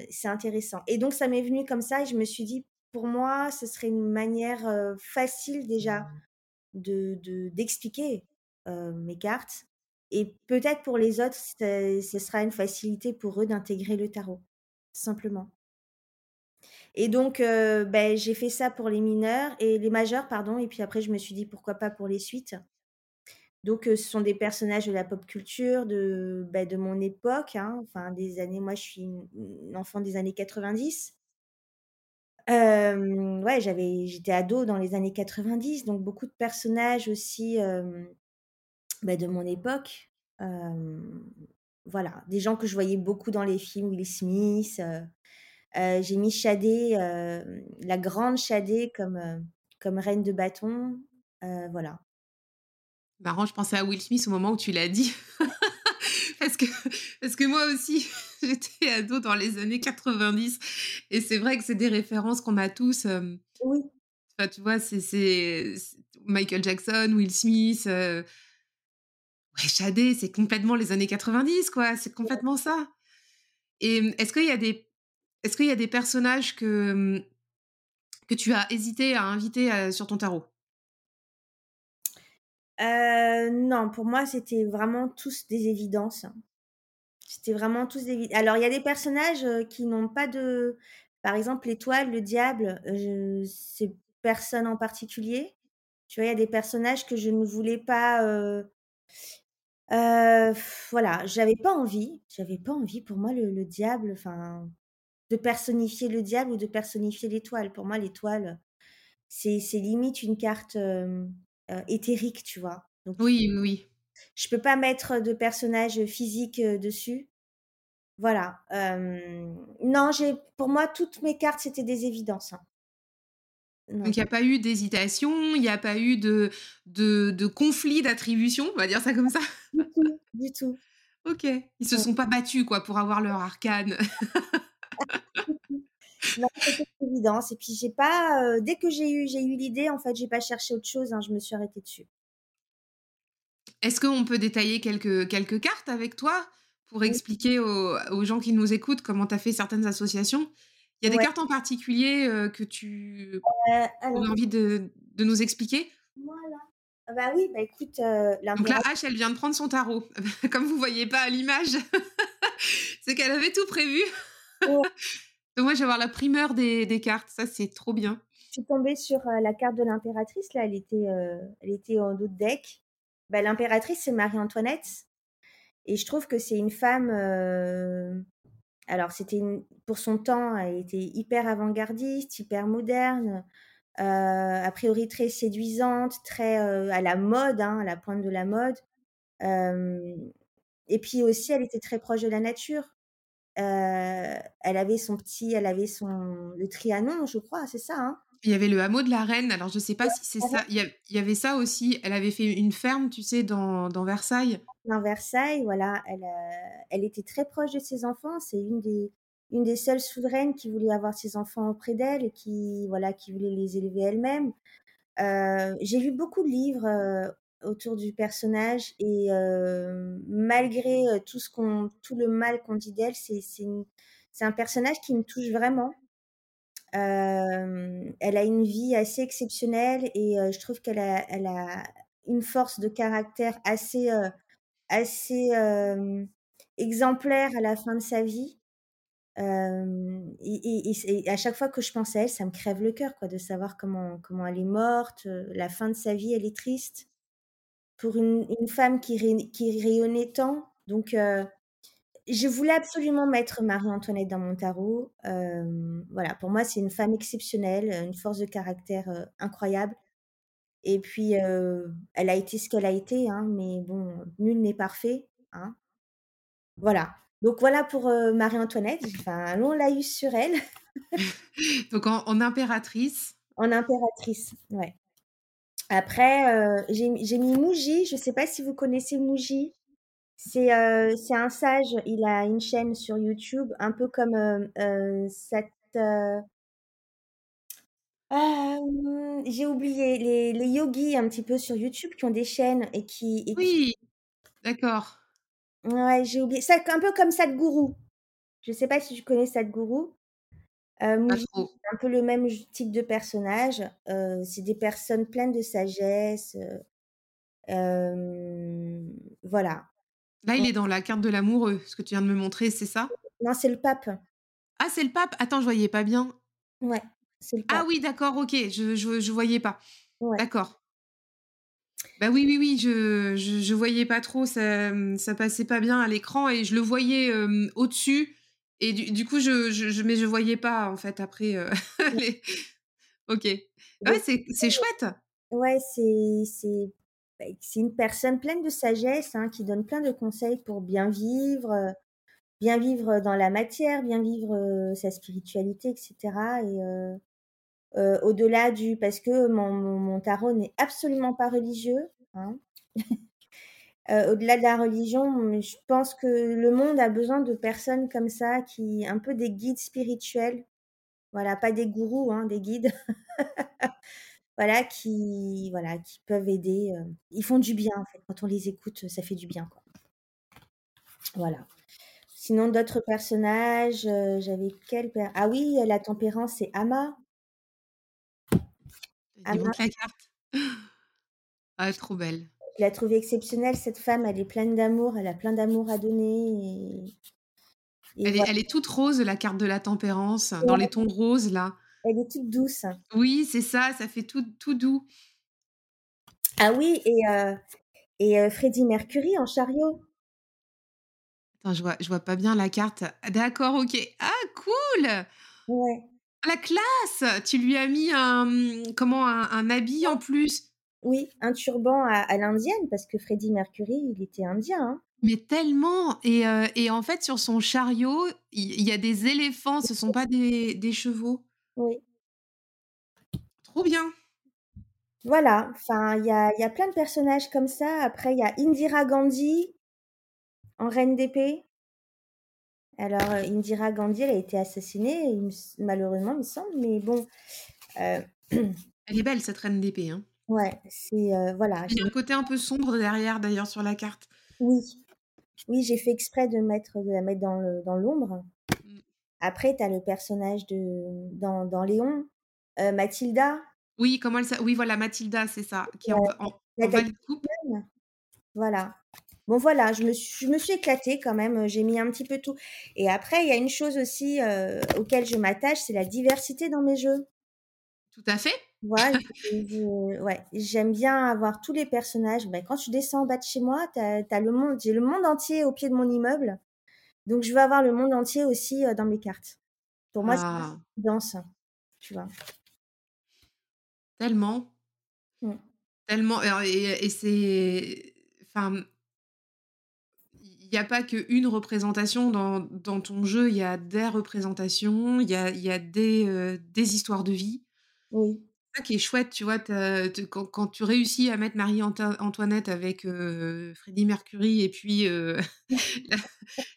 c'est intéressant. Et donc ça m'est venu comme ça et je me suis dit pour moi, ce serait une manière facile déjà de d'expliquer mes cartes et peut-être pour les autres, ce sera une facilité pour eux d'intégrer le tarot, simplement. Et donc, euh, ben, j'ai fait ça pour les mineurs et les majeurs, pardon. Et puis après, je me suis dit pourquoi pas pour les suites. Donc, euh, ce sont des personnages de la pop culture, de, ben, de mon époque, hein, enfin des années. Moi, je suis une, enfant des années 90. Euh, ouais, j'avais, j'étais ado dans les années 90, donc beaucoup de personnages aussi ben, de mon époque. voilà, des gens que je voyais beaucoup dans les films, Will Smith. Euh, j'ai mis Shadé, euh, la grande Shadé comme, euh, comme reine de bâton. voilà. Marrant, je pensais à Will Smith au moment où tu l'as dit. [LAUGHS] parce, que, parce que moi aussi, [LAUGHS] j'étais ado dans les années 90. Et c'est vrai que c'est des références qu'on a tous. oui. Enfin, tu vois, c'est Michael Jackson, Will Smith. Ouais, Shadé, c'est complètement les années 90, quoi. C'est complètement ça. Et est-ce qu'il y a des est-ce qu'il y a des personnages que, mmh, tu as hésité à inviter euh, sur ton tarot? Euh, Non, pour moi, c'était vraiment tous des évidences. C'était vraiment tous des évidences. Alors, il y a des personnages euh, qui n'ont pas de. Par exemple, l'étoile, le diable, c'est personne en particulier. Tu vois, il y a des personnages que je ne voulais pas. Voilà, j'avais pas envie. J'avais pas envie. Pour moi, le, le diable, enfin, de personnifier le diable ou de personnifier l'étoile. Pour moi, l'étoile, c'est, c'est limite une carte euh, euh, éthérique, tu vois. Donc, oui, oui. Je peux pas mettre de personnage physique euh, dessus. Voilà. Non, j'ai, pour moi, toutes mes cartes, c'était des évidences. Hein. Donc, il n'y a pas eu d'hésitation, il n'y a pas eu de, de, de conflit d'attribution, on va dire ça comme ça? Du tout, du tout. Ok. Ils se ouais. sont pas battus, quoi, pour avoir leur arcane. Non, c'était évidence. Et puis j'ai pas, euh, dès que j'ai eu, j'ai eu l'idée, en fait, j'ai pas cherché autre chose. Hein, je me suis arrêtée dessus. Est-ce qu'on peut détailler quelques quelques cartes avec toi pour oui. expliquer aux, aux, gens qui nous écoutent comment tu as fait certaines associations? Il y a des ouais. cartes en particulier euh, que tu euh, as envie de, de, nous expliquer? Voilà. Ah bah oui, bah écoute. Donc la hache, elle vient de prendre son tarot. [LAUGHS] Comme vous voyez pas à l'image, [LAUGHS] c'est qu'elle avait tout prévu. Donc moi, je vais avoir la primeur des, des cartes. Ça, c'est trop bien. Je suis tombée sur euh, la carte de l'impératrice. Là, elle était, euh, elle était en d'autres decks. Bah, l'impératrice, c'est Marie-Antoinette. Et je trouve que c'est une femme. Euh... Alors, c'était une... pour son temps, elle était hyper avant-gardiste, hyper moderne. A priori très séduisante, très à la mode, hein, à la pointe de la mode. Et puis aussi, elle était très proche de la nature. Euh, elle avait son petit, elle avait son le Trianon, je crois, c'est ça. Hein? Il y avait le hameau de la reine. Alors je sais pas ouais, si c'est ça. Il y, avait ça aussi. Elle avait fait une ferme, tu sais, dans, dans Versailles. Dans Versailles, voilà. Elle, euh, elle était très proche de ses enfants. C'est une des une des seules souveraines qui voulait avoir ses enfants auprès d'elle, qui voilà, qui voulait les élever elle-même. Heu, j'ai lu beaucoup de livres, autour du personnage et heu, malgré, heu, tout ce qu'on tout le mal qu'on dit d'elle, c'est c'est un personnage qui me touche vraiment. Elle a une vie assez exceptionnelle et heu, je trouve qu'elle a elle a une force de caractère assez, assez, exemplaire à la fin de sa vie. Et et à chaque fois que je pense à elle, ça me crève le cœur, quoi, de savoir comment comment elle est morte, la fin de sa vie, elle est triste. Pour une une femme qui ray qui rayonnait tant, donc heu, je voulais absolument mettre Marie-Antoinette dans mon tarot. Hem, voilà, pour moi, c'est une femme exceptionnelle, une force de caractère, heu, incroyable et puis, elle a été ce qu'elle a été, hein, mais bon, nul n'est parfait, hein. Voilà, donc voilà pour, Marie-Antoinette, j'ai fait un long laïus sur elle. [LAUGHS] Donc en en impératrice. En impératrice, ouais. Après, heu, j'ai mis Mooji, je sais pas si vous connaissez Mooji? C'est, heu, c'est un sage, il a une chaîne sur YouTube, un peu comme, heu, cette, hem, j'ai oublié, les les yogis un petit peu sur YouTube qui ont des chaînes et qui et qui Oui, d'accord. ouais, j'ai oublié, c'est un peu comme Sadhguru. Je sais pas si tu connais Sadhguru? C'est un peu le même type de personnage, heu, c'est des personnes pleines de sagesse, heu, hem, voilà. Là, il est dans la carte de l'amoureux, ce que tu viens de me montrer, c'est ça? Non, c'est le pape. Ah, c'est le pape? Attends, je voyais pas bien. Ouais, c'est le Ah oui, d'accord, OK, je je je voyais pas. Ouais. D'accord. Bah, oui, oui, oui, je je je voyais pas trop, ça, ça passait pas bien à l'écran et je le voyais, au-dessus et du du coup, je je je mais je voyais pas, en fait, après, heu, Mmh. [LAUGHS] les OK. Ouais, Donc c'est chouette! ouais, c'est c'est bah, c'est une personne pleine de sagesse, hein, qui donne plein de conseils pour bien vivre, heu, bien vivre dans la matière, bien vivre, heu, sa spiritualité et cetera et heu, au-delà du parce que mon mon mon tarot n'est absolument pas religieux, hein. Heu, au-delà de la religion, je pense que le monde a besoin de personnes comme ça qui un peu des guides spirituels. Voilà, pas des gourous, hein, des guides. [LAUGHS] Voilà, qui voilà, qui peuvent aider, heu, ils font du bien, en fait, quand on les écoute, ça fait du bien, quoi. Voilà. Sinon d'autres personnages, heu, j'avais quel per ah oui, la tempérance, c'est Ama. Il Ama. manque la carte. [GASPS] Ah, trop belle. Je la trouve exceptionnelle cette femme, elle est pleine d'amour, elle a plein d'amour à donner et et Elle est voi elle est toute rose, la carte de la tempérance, dans les tons roses, là. Elle est toute douce. Oui, c'est ça, ça fait tout tout doux. Ah oui et heu, Freddie Mercury en chariot. Attends, je vois je vois pas bien la carte. D'accord, OK. Ah cool! Ouais. La classe! Tu lui as mis un, comment? Un un habit en plus. Oui, un turban à à l'indienne parce que Freddie Mercury, il était indien, hein. Mais tellement et heu et en fait, sur son chariot, il y a des éléphants, ce sont pas des des chevaux? Oui. Trop bien! Voilà, enfin, il y a il y a plein de personnages comme ça. Après, il y a Indira Gandhi en reine d'épée. Alors, heu, Indira Gandhi, elle a été assassinée, malheureusement, il me semble, mais bon, heu [CLEARS THROAT] Elle est belle cette reine d'épée, hein. Ouais, c'est, heu, voilà, Il y a un côté un peu sombre derrière, d'ailleurs, sur la carte. Oui. Oui, j'ai fait exprès de mettre de la mettre dans le dans l'ombre. Mmh. Après, tu as le personnage de dans dans Léon, heu, Mathilda. Oui, comment elle s'a oui, voilà, Mathilda, c'est ça, qui est en Ouais. Voilà. Bon, voilà, je me suis je me suis éclatée quand même, heu, j'ai mis un petit peu tout et après, il y a une chose aussi, heu, auquel je m'attache, c'est la diversité dans mes jeux. Tout à fait. Voilà, [LAUGHS] je je ouais, j'aime bien avoir tous les personnages. Bah, quand tu descends en bas de chez moi, tu as tu as le monde j'ai le monde entier au pied de mon immeuble, donc je veux avoir le monde entier aussi, dans mes cartes. Pour moi, c'est Ah. dense, tu vois? Tellement. Mmh. Tellement et alors et et c'est enfin, il y a pas qu'1 représentation dans dans ton jeu, il y a des représentations, il y a il y a des, des histoires de vie. Oui. Ça qui est chouette, tu vois? Quand quand tu réussis à mettre Marie-Anto Antoinette avec, heu, Freddie Mercury et puis, [LAUGHS] la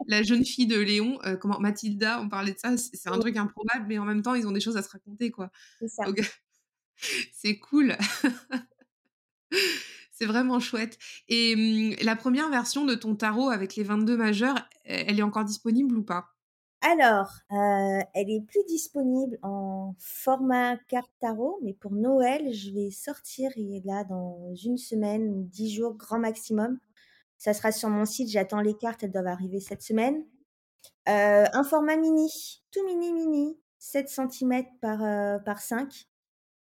la jeune fille de Léon, comment? Mathilda, on parlait de ça, c'est c'est un Oui. truc improbable, mais en même temps, ils ont des choses à se raconter, quoi. C'est ça. Donc [LAUGHS] C'est cool. [LAUGHS] C'est vraiment chouette et mmh, la 1re version de ton tarot avec les 22 majeurs, e elle est encore disponible ou pas? Alors, heu, elle est plus disponible en format carte tarot, mais pour Noël, je vais sortir et là, dans 1 semaine, 10 jours grand maximum. Ça sera sur mon site, j'attends les cartes, elles doivent arriver cette semaine. Heu, un format mini, tout mini, mini, 7 centimètres par, heu, par 5.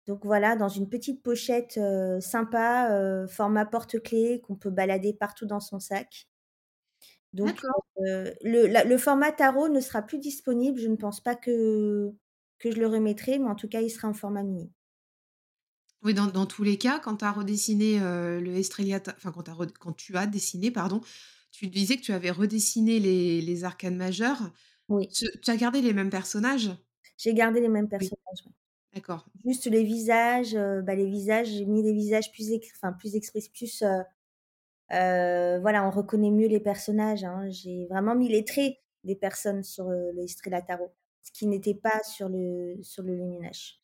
Donc voilà, dans une petite pochette, sympa, format porte-clés qu'on peut balader partout dans son sac. Donc heu, le la le format tarot ne sera plus disponible, je ne pense pas que que je le remettrai, mais en tout cas, il sera en format mini. Oui, dans dans tous les cas, quand tu as redessiné, heu, le Estrella Ta enfin, quand tu as red quand tu as dessiné, pardon, tu disais que tu avais redessiné les les arcanes majeures. Oui. Tu as gardé les mêmes personnages? J'ai gardé les mêmes Oui. personnages, ouais. D'accord. Juste les visages, heu, bah, les visages, j'ai mis des visages plus enfin, plus express plus, heu, voilà, on reconnaît mieux les personnages, hein. J'ai vraiment mis les traits des personnes sur, heu, le Estrella Tarot, ce qui n'était pas sur le sur le Luminache.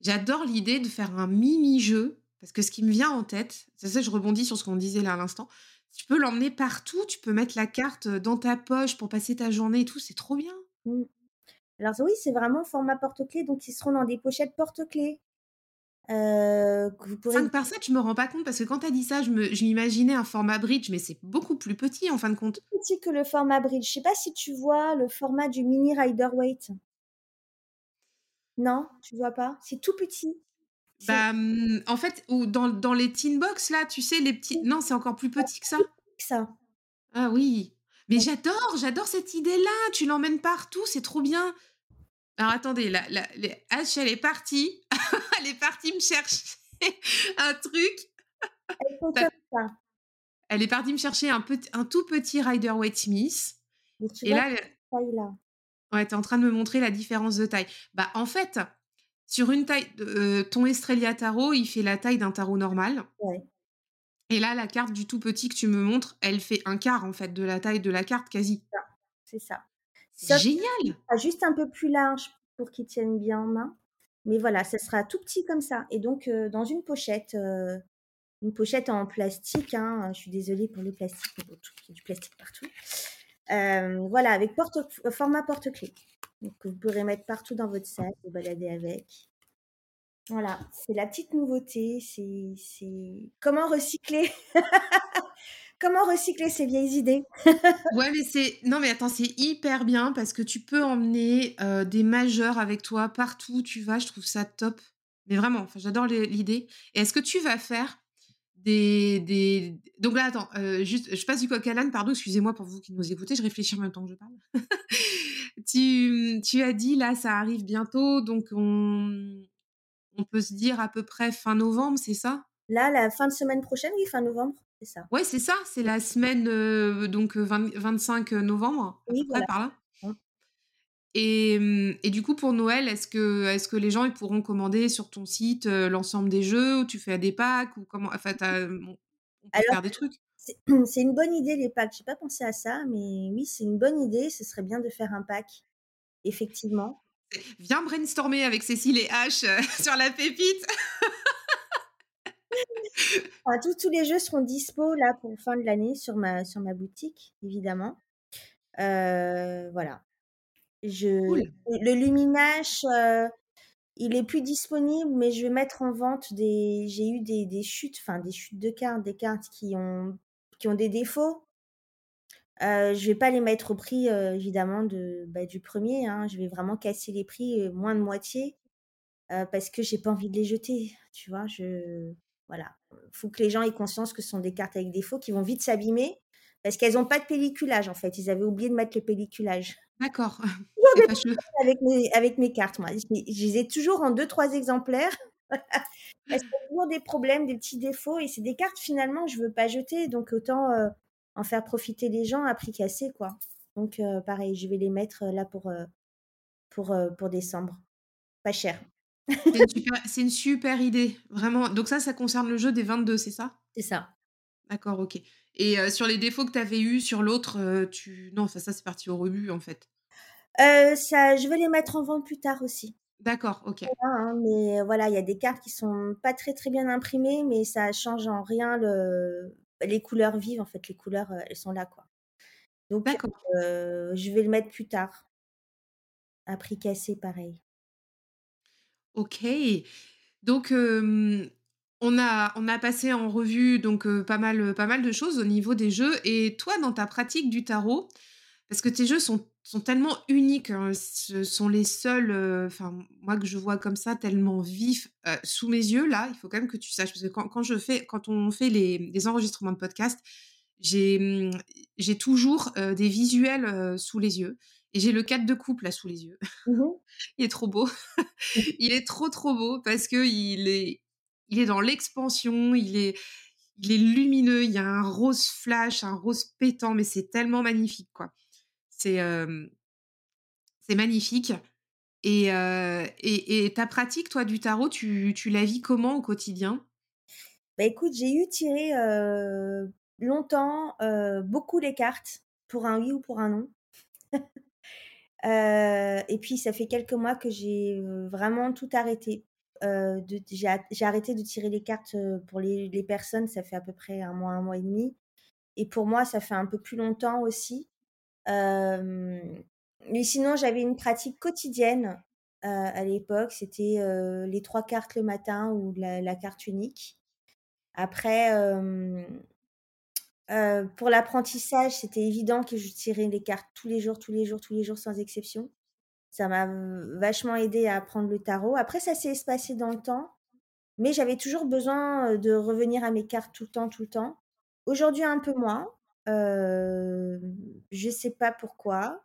J'adore l'idée de faire un mini-jeu, parce que ce qui me vient en tête, c'est ça, je rebondis sur ce qu'on disait là, à l'instant. Tu peux l'emmener partout, tu peux mettre la carte, heu, dans ta poche pour passer ta journée et tout, c'est trop bien! Mmh. Alors oui, c'est vraiment format porte-clés, donc ils seront dans des pochettes porte-clés, heu, que vous pourrez 5 par 7, je me rends pas compte parce que quand tu as dit ça, je m'imaginais un format bridge, mais c'est beaucoup plus petit en fin de compte. Plus petit que le format bridge. Je sais pas si tu vois le format du mini Rider-Waite? Non, tu vois pas? C'est tout petit. Bah, mmh, en fait, ou dans dans les teen box là, tu sais, les petits non, c'est encore plus petit que ça? que ça. Ah oui, mais j'adore, j'adore cette idée-là, tu l'emmènes partout, c'est trop bien. Alors attendez, la la les H, elle est partie, [LAUGHS] elle est partie me chercher [LAUGHS] un truc. Ça. Elle est partie me chercher un un tout petit Rider-Waite Smith Mais tu et vois là, ouais, en train de me montrer la différence de taille. Bah, en fait, sur une taille de heu, ton Estrella Tarot, il fait la taille d'un tarot normal Ouais. et là, la carte du tout petit que tu me montres, elle fait 1/4 en fait de la taille de la carte, quasi. C'est ça. C'est génial! juste un peu plus large pour qu'il tienne bien en main, mais voilà, ça sera tout petit comme ça et donc dans une pochette, une pochette en plastique, hein, je suis désolée pour le plastique, mais bon, tout il y a du plastique partout. Voilà, avec porte f format porte-clés, donc vous pourrez mettre partout dans votre sac, vous balader avec. Voilà, c'est la petite nouveauté, c'est comment recycler? [LAUGHS] comment recycler ses vieilles idées? Ouais, mais c'est non, mais attends, c'est hyper bien parce que tu peux emmener, des majeurs avec toi partout où tu vas, je trouve ça top. Mais vraiment, j'adore l'idée et est-ce que tu vas faire des des donc là, attends, juste, je passe du coq à l'âne, pardon, excusez-moi pour vous qui nous écoutez, je réfléchis en même temps que je parle. [LAUGHS] Tu, tu as dit là, ça arrive bientôt, donc on on peut se dire à peu près fin novembre, c'est ça? Là, la fin de semaine prochaine, oui, fin novembre, c'est ça. Ouais, c'est ça, c'est la semaine, donc heu, vingt vingt-cinq novembre, à peu Oui, voilà. par là? Et et du coup, pour Noël, est-ce que les gens, ils pourront commander sur ton site, l'ensemble des jeux ou tu fais des packs ou comment? Enfin, on peut Alors, faire des trucs? [CLEARS THROAT] c'est une bonne idée les packs, j'ai pas pensé à ça, mais oui, c'est une bonne idée, ce serait bien de faire un pack, effectivement. Viens brainstormer avec Cécile et H, [LAUGHS] sur la pépite. [LAUGHS] Enfin, tous tous les jeux seront dispo là pour fin de l'année sur ma sur ma boutique, évidemment. Heu, voilà. Je Cool. le Luminache, heu, il est plus disponible, mais je vais mettre en vente des j'ai eu des des chutes, enfin des chutes de cartes, des cartes qui ont qui ont des défauts. Heu, je vais pas les mettre au prix, évidemment de, bah, du 1er, hein. Je vais vraiment casser les prix, moins de moitié, parce que j'ai pas envie de les jeter, tu vois? Je voilà, faut que les gens aient conscience que ce sont des cartes avec défaut qui vont vite s'abîmer parce qu'elles ont pas de pelliculage, en fait. Ils avaient oublié de mettre le pelliculage. D'accord, [LAUGHS] [LAUGHS] avec mes avec mes cartes, moi. Je les je les ai toujours en 2-3 exemplaires [LAUGHS] parce qu'il y a toujours des problèmes, des petits défauts et c'est des cartes finalement que je veux pas jeter, donc autant, heu, en faire profiter les gens à prix cassé, quoi. Donc heu, pareil, je vais les mettre, heu, là pour décembre. Pas cher. C'est une super c'est une super idée, vraiment. Donc ça, ça concerne le jeu des 22, c'est ça? C'est ça. D'accord, OK et heu, sur les défauts que tu avais eu sur l'autre, heu, tu non, enfin ça, c'est parti au rebut, en fait? Heu, ça je vais les mettre en vente plus tard aussi. D'accord, OK. Hein, mais voilà, il y a des cartes qui sont pas très, très bien imprimées, mais ça change en rien le les couleurs vives, en fait, les couleurs, elles sont là, quoi. Donc je vais le mettre plus tard. À prix cassé, pareil. OK. Donc, on a on a passé en revue donc, pas mal, pas mal de choses au niveau des jeux et toi, dans ta pratique du tarot, parce que tes jeux sont tellement uniques, hein, ce sont les seuls, moi que je vois comme ça, tellement vifs, sous mes yeux là, il faut quand même que tu saches, parce que quand je fais quand on fait les les enregistrements de podcast, j'ai, mmh, j'ai toujours, des visuels, sous les yeux et j'ai le 4 de coupe là, sous les yeux. [LAUGHS] Mmh mh. Il est trop beau. [LAUGHS] Il est trop, trop beau parce qu'il est il est dans l'expansion, il est il est lumineux, il y a un rose flash, un rose pétant, mais c'est tellement magnifique, quoi. C'est, magnifique et et et ta pratique, toi, du tarot, tu tu la vis comment au quotidien? Bah, écoute, j'ai eu tiré, longtemps, beaucoup les cartes pour un oui ou pour un non. [LAUGHS] Heu et puis ça fait quelques mois que j'ai, heu, vraiment tout arrêté. De j'ai arrêté de tirer les cartes, pour les personnes, ça fait à peu près 1 mois, 1 mois et demi et pour moi, ça fait un peu plus longtemps aussi. Mais sinon, j'avais une pratique quotidienne, à l'époque, c'était, les 3 cartes le matin ou la carte unique. Après, heu, pour l'apprentissage, c'était évident que je tirais les cartes tous les jours, tous les jours, tous les jours sans exception. Ça m'a vachement aidée à apprendre le tarot. Après ça s'est espacé dans le temps, mais j'avais toujours besoin, de revenir à mes cartes tout le temps, tout le temps. Aujourd'hui, un peu moins, je sais pas pourquoi.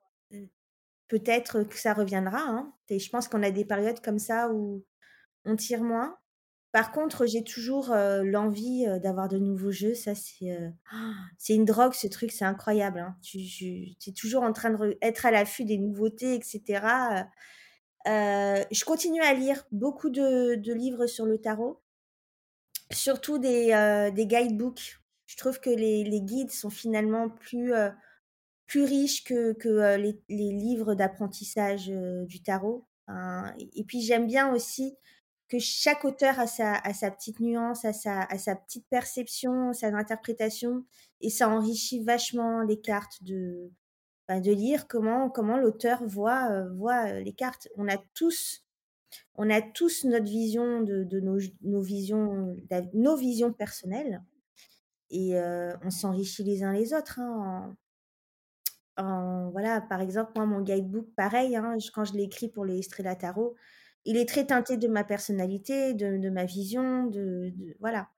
Peut-être que ça reviendra, hein. Et je pense qu'on a des périodes comme ça où on tire moins. Par contre, j'ai toujours, heu, l'envie, heu, d'avoir de nouveaux jeux, ça c'est, heu, [GASPS] c'est une drogue ce truc, c'est incroyable, hein. Tu es toujours en train de re être à l'affût des nouveautés et cetera, heu heu, je continue à lire beaucoup de livres sur le tarot. Surtout des, guidebooks. Je trouve que les guides sont finalement plus, riches que les livres d'apprentissage, du tarot. Hein et puis j'aime bien aussi que chaque auteur a sa petite nuance, a sa petite perception, sa interprétation et ça enrichit vachement les cartes de, bah, lire comment l'auteur voit, voit, heu, les cartes. On a tous notre vision de nos visions nos visions personnelles et heu, on s'enrichit les uns les autres, hein, en voilà, par exemple, moi, mon guidebook, pareil, hein, quand je l'ai écrit pour les Estrella Tarot, il est très teinté de ma personnalité, de de ma vision, de de voilà.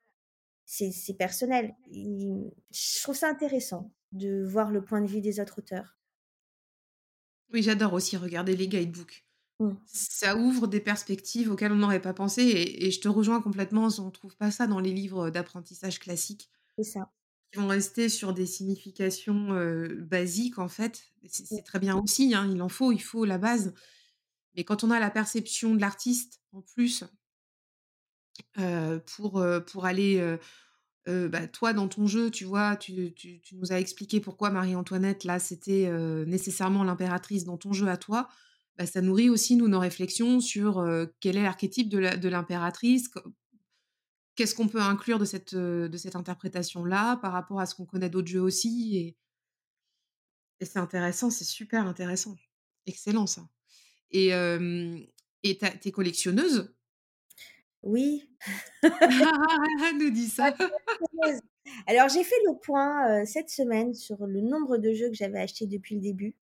C'est personnel. Il je trouve ça intéressant de voir le point de vue des autres auteurs. Oui, j'adore aussi regarder les guidebooks. Mmh. Ça ouvre des perspectives auxquelles on n'aurait pas pensé et et je te rejoins complètement, on trouve pas ça dans les livres d'apprentissage classiques C'est ça. qui vont rester sur des significations, basiques, en fait. C'est Mmh. c'est très bien aussi, hein, il en faut, il faut la base. Mais quand on a la perception de l'artiste, en plus pour, pour aller, bah, toi, dans ton jeu, tu vois, tu nous as expliqué pourquoi Marie-Antoinette, là, c'était, nécessairement l'impératrice dans ton jeu à toi. Bah, ça nourrit aussi, nous, nos réflexions sur, quel est l'archétype de l'impératrice, qu'est-ce qu'on peut inclure de cette, de cette interprétation-là, par rapport à ce qu'on connaît d'autres jeux aussi et et c'est intéressant, c'est super intéressant. Excellent ça et hem et tu [LAUGHS] as tu es collectionneuse? Oui. Nous dis ça. Alors j'ai fait le point, cette semaine sur le nombre de jeux que j'avais achetés depuis le début.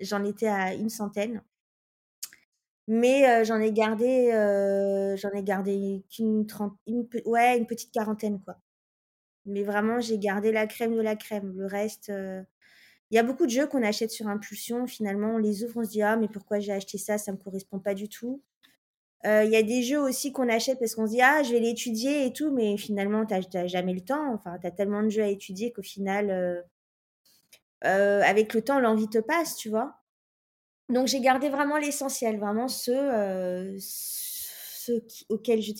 J'en étais à une centaine. Mais j'en ai gardé, j'en ai gardé qu'une trent une ouais, une petite quarantaine, quoi. Mais vraiment, j'ai gardé la crème de la crème. Le reste, il y a beaucoup de jeux qu'on achète sur impulsion, finalement, on les ouvre, on se dit: «Ah mais pourquoi j'ai acheté ça? Ça me correspond pas du tout». Heu, il y a des jeux aussi qu'on achète parce qu'on se dit: «Ah, je vais l'étudier et tout», mais finalement, tu as j tu as jamais le temps. Enfin, tu as tellement de jeux à étudier qu'au final, heu heu, avec le temps, l'envie te passe, tu vois? Donc j'ai gardé vraiment l'essentiel, vraiment ceux, ceux auxquels je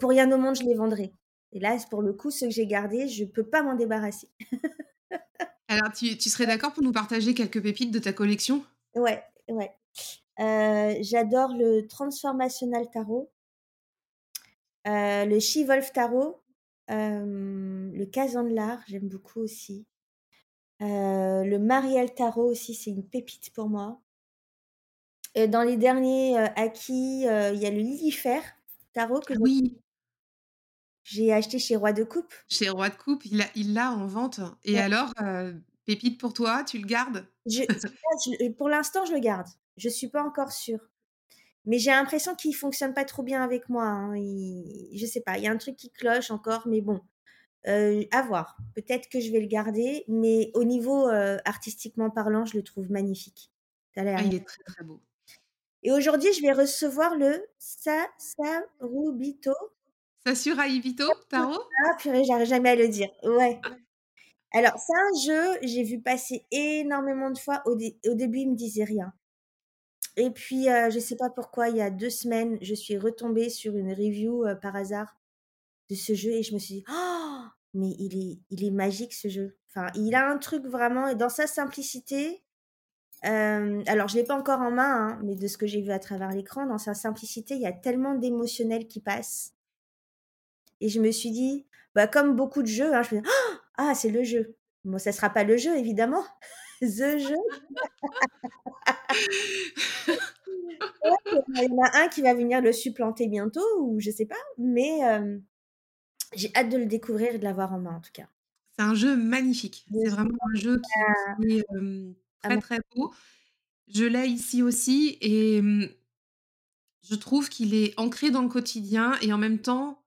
pour rien au monde, je les vendrais. Et là, pour le coup, ceux que j'ai gardés, je peux pas m'en débarrasser. [LAUGHS] Alors tu tu serais d'accord pour nous partager quelques pépites de ta collection? Ouais, ouais. j'adore le Transformational Tarot, le She-Wolf Tarot, le Kazan de l'art, j'aime beaucoup aussi. le Mariel Tarot aussi, c'est une pépite pour moi. Et dans les derniers acquis, il y a le Lilifer Tarot que oui. J'ai acheté chez Roi de Coupe. Chez Roi de Coupe, il l'a il en vente. Et alors, pépite pour toi, tu le gardes? [LAUGHS] Je, Pour l'instant, je le garde. Je suis pas encore sûre. Mais j'ai l'impression qu'il fonctionne pas trop bien avec moi. Hein. je sais pas, il y a un truc qui cloche encore, mais bon, euh, à voir. Peut-être que je vais le garder, mais au niveau artistiquement parlant, je le trouve magnifique. Ah, il est très très beau. Et aujourd'hui, je vais recevoir le Sasarubito. Sasurahibito Tarot Ah, purée, j'arrive jamais à le dire. Ouais. Alors, c'est un jeu, j'ai vu passer énormément de fois. Au, au début, il me disait rien. Et puis, je ne sais pas pourquoi, il y a deux semaines, je suis retombée sur une review par hasard de ce jeu et je me suis dit, oh, mais il est, il est magique ce jeu. Enfin, il a un truc vraiment, et dans sa simplicité, alors je ne l'ai pas encore en main, hein, mais de ce que j'ai vu à travers l'écran, dans sa simplicité, il y a tellement d'émotionnel qui passe. Et je me suis dit, bah, comme beaucoup de jeux, hein, je me dis, oh, ah, c'est le jeu. Bon, ça ne sera pas le jeu, évidemment. [LAUGHS] The jeu. [LAUGHS] il y en a un qui va venir le supplanter bientôt, ou je sais pas, mais j'ai hâte de le découvrir et de l'avoir en main en tout cas. C'est un jeu magnifique. C'est vraiment un jeu qui, est ah très très beau. Je l'ai ici aussi et je trouve qu'il est ancré dans le quotidien et en même temps,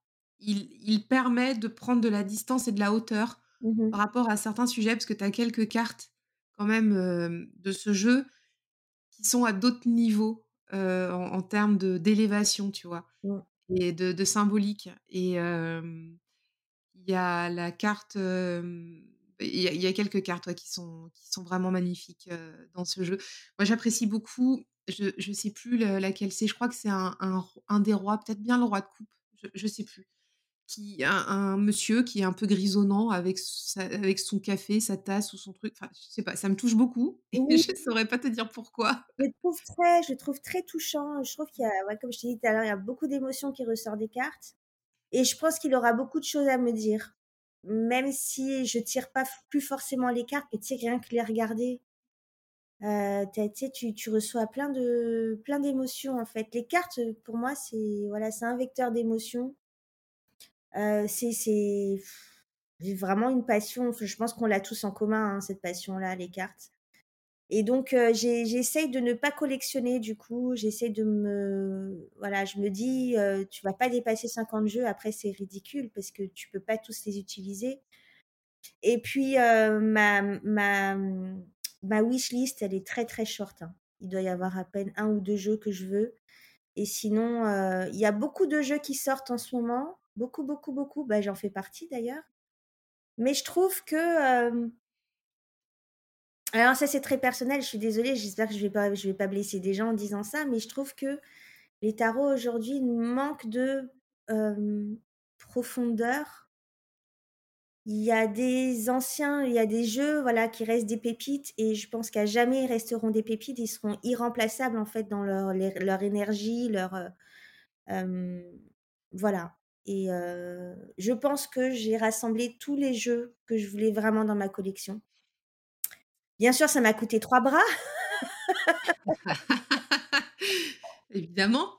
il, il permet de prendre de la distance et de la hauteur mmh par rapport à certains sujets, parce que tu as quelques cartes quand même de ce jeu qui sont à d'autres niveaux en, termes d'élévation, tu vois, mmh. et de, symbolique. Et il y a la carte, il y, a quelques cartes qui, sont, qui sont vraiment magnifiques dans ce jeu. Moi, j'apprécie beaucoup, je ne sais plus laquelle c'est, je crois que c'est un, un, des rois, peut-être bien le roi de coupe, je ne sais plus qui un, un, monsieur qui est un peu grisonnant avec avec son café, sa tasse ou son truc. Enfin, je sais pas, ça me touche beaucoup et [LAUGHS] je ne saurais pas te dire pourquoi. Je trouve très, je trouve très touchant. Je trouve qu'il y a, comme je t'ai dit tout à l'heure, il y a beaucoup d'émotions qui ressortent des cartes et je pense qu'il aura beaucoup de choses à me dire. Même si je tire pas plus forcément les cartes, mais tu sais, rien que les regarder, euh, tu, tu reçois plein de plein d'émotions en fait. Les cartes, pour moi, c'est voilà, c'est un vecteur d'émotions c'est vraiment une passion. Je pense qu'on l'a tous en commun, hein, cette passion-là, les cartes. Et donc, j'essaye de ne pas collectionner, du coup. J'essaie de me. Voilà, je me dis, tu vas pas dépasser 50 jeux. Après, c'est ridicule parce que tu peux pas tous les utiliser. Et puis, ma, ma, ma wishlist, elle est très, très short. Hein. Il doit y avoir à peine un ou deux jeux que je veux. Et sinon, il y a beaucoup de jeux qui sortent en ce moment. Beaucoup, beaucoup, beaucoup. Bah, j'en fais partie d'ailleurs. Mais je trouve que. Alors, ça, c'est très personnel. Je suis désolée. J'espère que je ne vais, pas, vais pas blesser des gens en disant ça. Mais je trouve que les tarots aujourd'hui manquent de profondeur. Il y a des anciens, il y a des jeux voilà, qui restent des pépites et je pense qu'à jamais ils resteront des pépites. Ils seront irremplaçables en fait dans leur, leur énergie, leur. voilà. Et je pense que j'ai rassemblé tous les jeux que je voulais vraiment dans ma collection. Bien sûr, ça m'a coûté trois bras. [LAUGHS] Évidemment.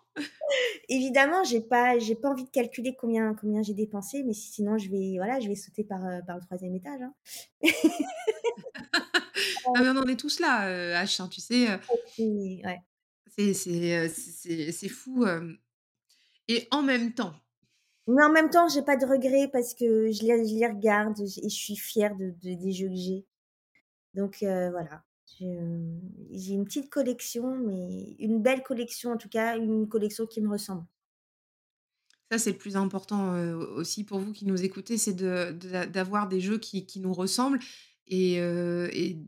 Évidemment, j'ai pas, j'ai pas envie de calculer combien, combien j'ai dépensé, mais sinon je vais, voilà, je vais sauter par, par le troisième étage. Hein. [LAUGHS] ah, on en est tous là, H, hein, tu sais. Ouais. C'est fou. Et en même temps, mais en même temps, j'ai pas de regrets parce que je les, regarde et je suis fière de, des jeux que j'ai. Donc euh, voilà, j'ai une petite collection, mais une belle collection en tout cas, une collection qui me ressemble. Ça, c'est le plus important euh, aussi pour vous qui nous écoutez, c'est d'avoir de, des jeux qui, nous ressemblent et, euh, et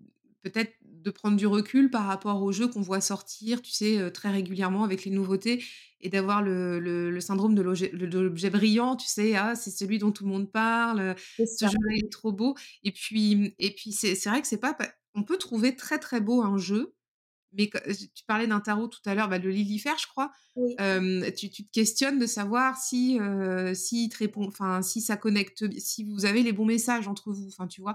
peut-être de prendre du recul par rapport aux jeux qu'on voit sortir, tu sais, très régulièrement avec les nouveautés et d'avoir le, le, syndrome de l'objet brillant, tu sais, ah, c'est celui dont tout le monde parle, ce jeu-là est trop beau. Et puis, et puis c'est vrai que c'est pas. On peut trouver très très beau un jeu, Mais que tu parlais d'un tarot tout à l'heure, bah, le Lilifer, je crois. Oui. Tu tu te questionnes de savoir si, s'il te répond si ça connecte si vous avez les bons messages entre vous, enfin, tu vois?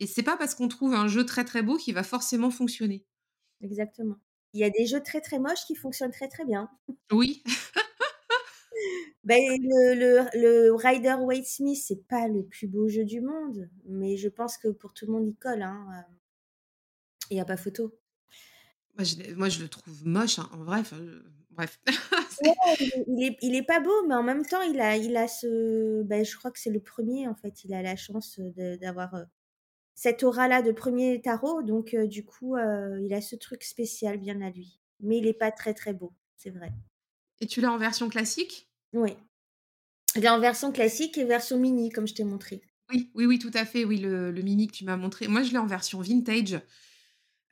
Et c'est pas parce qu'on trouve un jeu très, très beau qu'il va forcément fonctionner. Exactement. Il y a des jeux très, très moches qui fonctionnent très, très bien. Oui. [LAUGHS] Beh, le le le Rider-Waite-Smith, c'est pas le plus beau jeu du monde, mais je pense que pour tout le monde, il colle, hein, heu il y a pas photo. Moi, je moi, je le trouve moche, hein, en vrai, enfin, bref. [LAUGHS] Ouais, il est il est pas beau, mais en même temps, il a il a ce bah, je crois que c'est le 1er, en fait. Il a la chance, d'avoir, heu, cette aura-là de 1er tarot, donc heu, du coup, heu, il a ce truc spécial bien à lui. Mais il est pas très, très beau, c'est vrai. Et tu l'as en version classique? Oui. Il est en version classique et version mini, comme je t'ai montré. Oui, oui, oui, tout à fait, oui, le le mini que tu m'as montré. Moi, je l'ai en version vintage,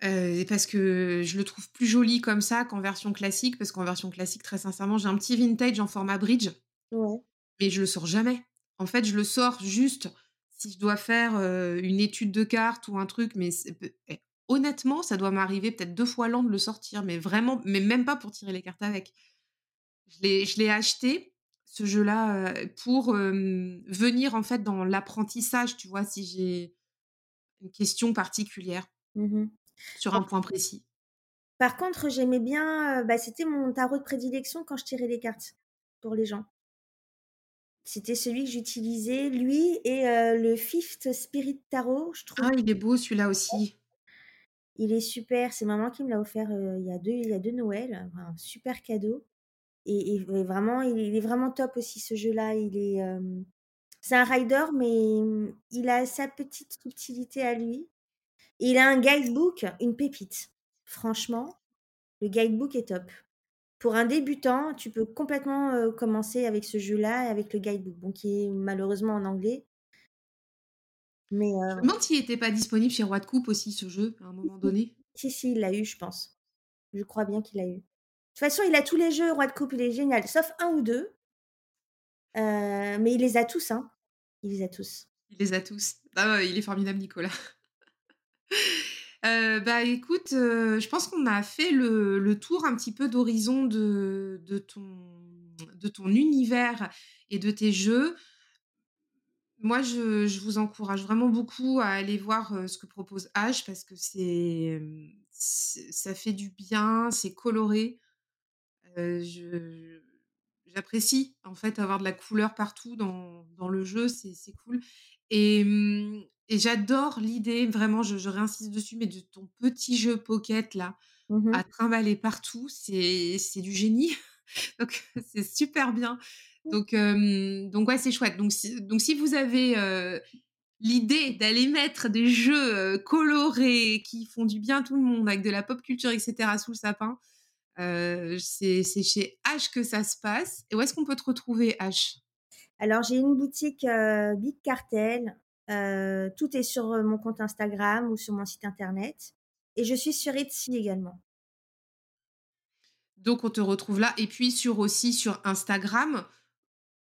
heu, parce que je le trouve plus joli comme ça qu'en version classique, parce qu'en version classique, très sincèrement, j'ai un petit vintage en format bridge Ouais. mais je le sors jamais. En fait, je le sors juste si je dois faire, une étude de cartes ou un truc, mais eh, honnêtement, ça doit m'arriver peut-être 2 fois l'an de le sortir, mais vraiment mais même pas pour tirer les cartes avec. Je l'ai acheté, ce jeu-là, pour, venir, en fait, dans l'apprentissage, tu vois? Si j'ai une question particulière Mmh mh. sur un point précis. par contre, j'aimais bien, bah, c'était mon tarot de prédilection quand je tirais les cartes, pour les gens. C'était celui que j'utilisais, lui et heu, le Fifth Spirit Tarot, je trouve Ah, il est beau celui-là aussi. il est super, c'est maman qui me l'a offert, heu, il y a 2 il y a 2 Noëls, un super cadeau et vraiment, il est il est vraiment top aussi ce jeu-là. Il est, c'est un rider, mais il a sa petite subtilité à lui. Il a un guidebook, une pépite. Franchement, le guidebook est top. Pour un débutant, tu peux complètement, heu, commencer avec ce jeu-là et avec le guidebook, bon qui est malheureusement en anglais. Mais Je me heu demande s'il était pas disponible chez Roi de coupe aussi ce jeu, à un moment donné. Si, si, il l'a eu, je pense. Je crois bien qu'il l'a eu. De toute façon, il a tous les jeux Roi de coupe, il est génial, sauf 1 ou 2. Heu, mais il les a tous, hein. Il les a tous. Il les a tous. Ah ouais, il est formidable Nicolas. Heu, bah, écoute, heu, je pense qu'on a fait le tour un petit peu d'horizon de ton univers et de tes jeux. Moi, je vous encourage vraiment beaucoup à aller voir, heu, ce que propose H parce que c'est, ça fait du bien, c'est coloré. J'apprécie, en fait, avoir de la couleur partout dans le jeu, c'est cool et et j'adore l'idée, vraiment, je je réinsiste dessus, mais de ton petit jeu pocket là, Mmh mh. à trimballer partout, c'est du génie. [LAUGHS] Donc [LAUGHS] c'est super bien. Donc hem, donc ouais, c'est chouette. Donc si donc si vous avez, l'idée d'aller mettre des jeux, colorés qui font du bien à tout le monde, avec de la pop culture et cetera sous le sapin, heu, c'est chez H que ça se passe et où est-ce qu'on peut te retrouver, H? Alors j'ai une boutique, Big Cartel, heu, tout est sur, heu, mon compte Instagram ou sur mon site internet et je suis sur Etsy également. Donc on te retrouve là et puis sur aussi sur Instagram,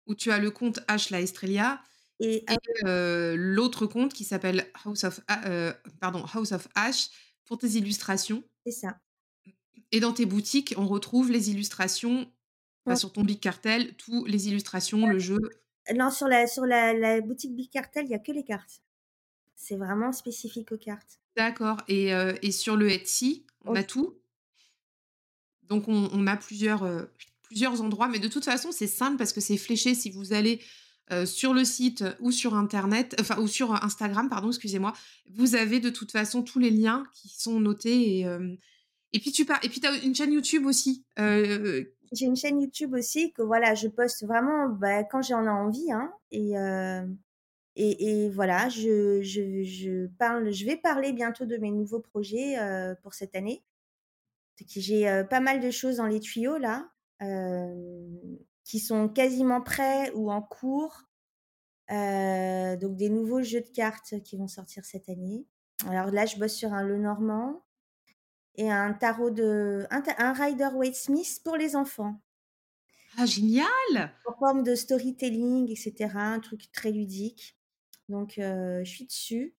où tu as le compte H La Estrella Et heu, l'autre compte qui s'appelle House of A heu, pardon, House of H pour tes illustrations C'est ça. et dans tes boutiques, on retrouve les illustrations, Ouais. sur ton Big Cartel, tous les illustrations, le jeu. Non, sur la sur la la boutique Big Cartel, il y a que les cartes. C'est vraiment spécifique aux cartes. D'accord et heu et sur le Etsy, on a tout? Donc on on a plusieurs, heu, plusieurs endroits, mais de toute façon, c'est simple parce que c'est fléché. Si vous allez, heu, sur le site ou sur internet, enfin ou sur Instagram, pardon, excusez-moi, vous avez de toute façon tous les liens qui sont notés et et puis tu par et puis tu as une chaîne YouTube aussi, J'ai une chaîne YouTube aussi que voilà, je poste vraiment, bah, quand j'en ai envie, hein et heu et et voilà, je je je parle je vais parler bientôt de mes nouveaux projets, heu, pour cette année. J'ai, heu, pas mal de choses dans les tuyaux là, qui sont quasiment prêts ou en cours. Donc des nouveaux jeux de cartes qui vont sortir cette année. Alors là, je bosse sur un Lenormand et un tarot de un un Rider-Waite-Smith pour les enfants. Ah génial! En forme de storytelling et cetera, un truc très ludique. Donc heu, je suis dessus.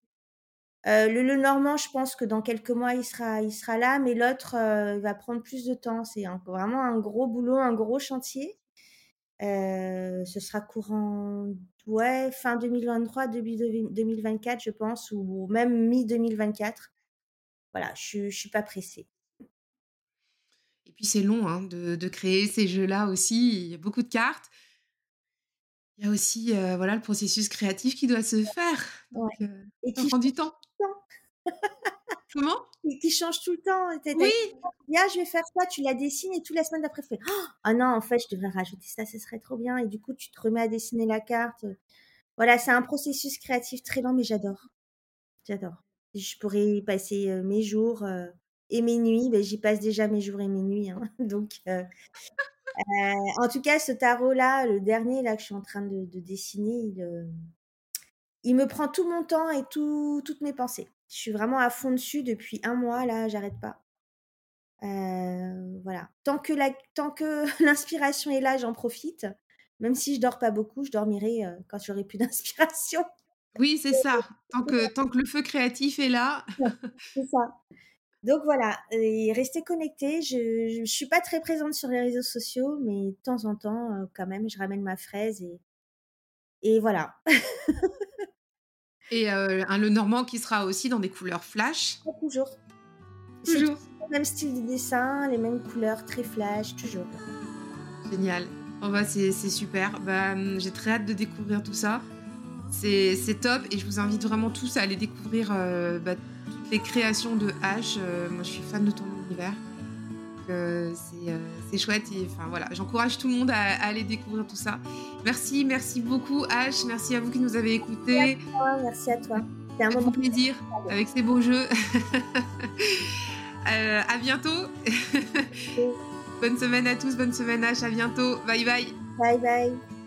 le, normand, je pense que dans quelques mois, il sera, il sera là, mais l'autre, il va prendre plus de temps. C'est vraiment un gros boulot, un gros chantier. ce sera courant, ouais, fin 2023, début 2024, je pense, ou même mi-2024. Voilà, je ne suis pas pressée. Et puis c'est long hein, de, de, créer ces jeux-là aussi. Il y a beaucoup de cartes. Il y a aussi voilà, le processus créatif qui doit se faire. Donc, Et qui prend du temps. Comment? [LAUGHS] Qui, change tout le temps. Oui. Je vais faire ça, tu la dessines et toute la semaine d'après, fais Ah non, en fait, je devrais rajouter ça, ce serait trop bien. Et du coup, tu te remets à dessiner la carte. Voilà, c'est un processus créatif très lent, mais j'adore. J'adore. Je pourrais passer mes jours et mes nuits. Ben, J'y passe déjà mes jours et mes nuits. Hein. [LAUGHS] Donc, en tout cas, ce tarot-là, le dernier là, que je suis en train de, dessiner, il, il, me prend tout mon temps et tout, toutes mes pensées. Je suis vraiment à fond dessus depuis un mois, là, j'arrête pas. voilà. Tant que, la, tant que [LAUGHS] l'inspiration est là, j'en profite. Même si je dors pas beaucoup, je dormirai quand j'aurai plus d'inspiration. Oui, c'est ça. Tant que, tant que le feu créatif est là. [LAUGHS] c'est ça. Donc voilà, et restez connectés. Je ne suis pas très présente sur les réseaux sociaux, mais de temps en temps, quand même, je ramène ma fraise et, et voilà. [LAUGHS] et un le normand qui sera aussi dans des couleurs flash. toujours. Toujours. Le même style de dessin, les mêmes couleurs, très flash, toujours. Génial. Oh bah c'est super. Bah, hum, J'ai très hâte de découvrir tout ça. C'est top et je vous invite vraiment tous à aller découvrir bah, toutes les créations de H. Euh, moi, je suis fan de ton univers. Euh, c'est chouette et enfin voilà, j'encourage tout le monde à, aller découvrir tout ça. Merci, merci beaucoup H, merci à vous qui nous avez écoutés. Merci à toi. C'est un moment plaisir avec ces beaux jeux. [LAUGHS] euh, à bientôt. [LAUGHS] bonne semaine à tous, bonne semaine H, à bientôt. Bye bye. Bye bye.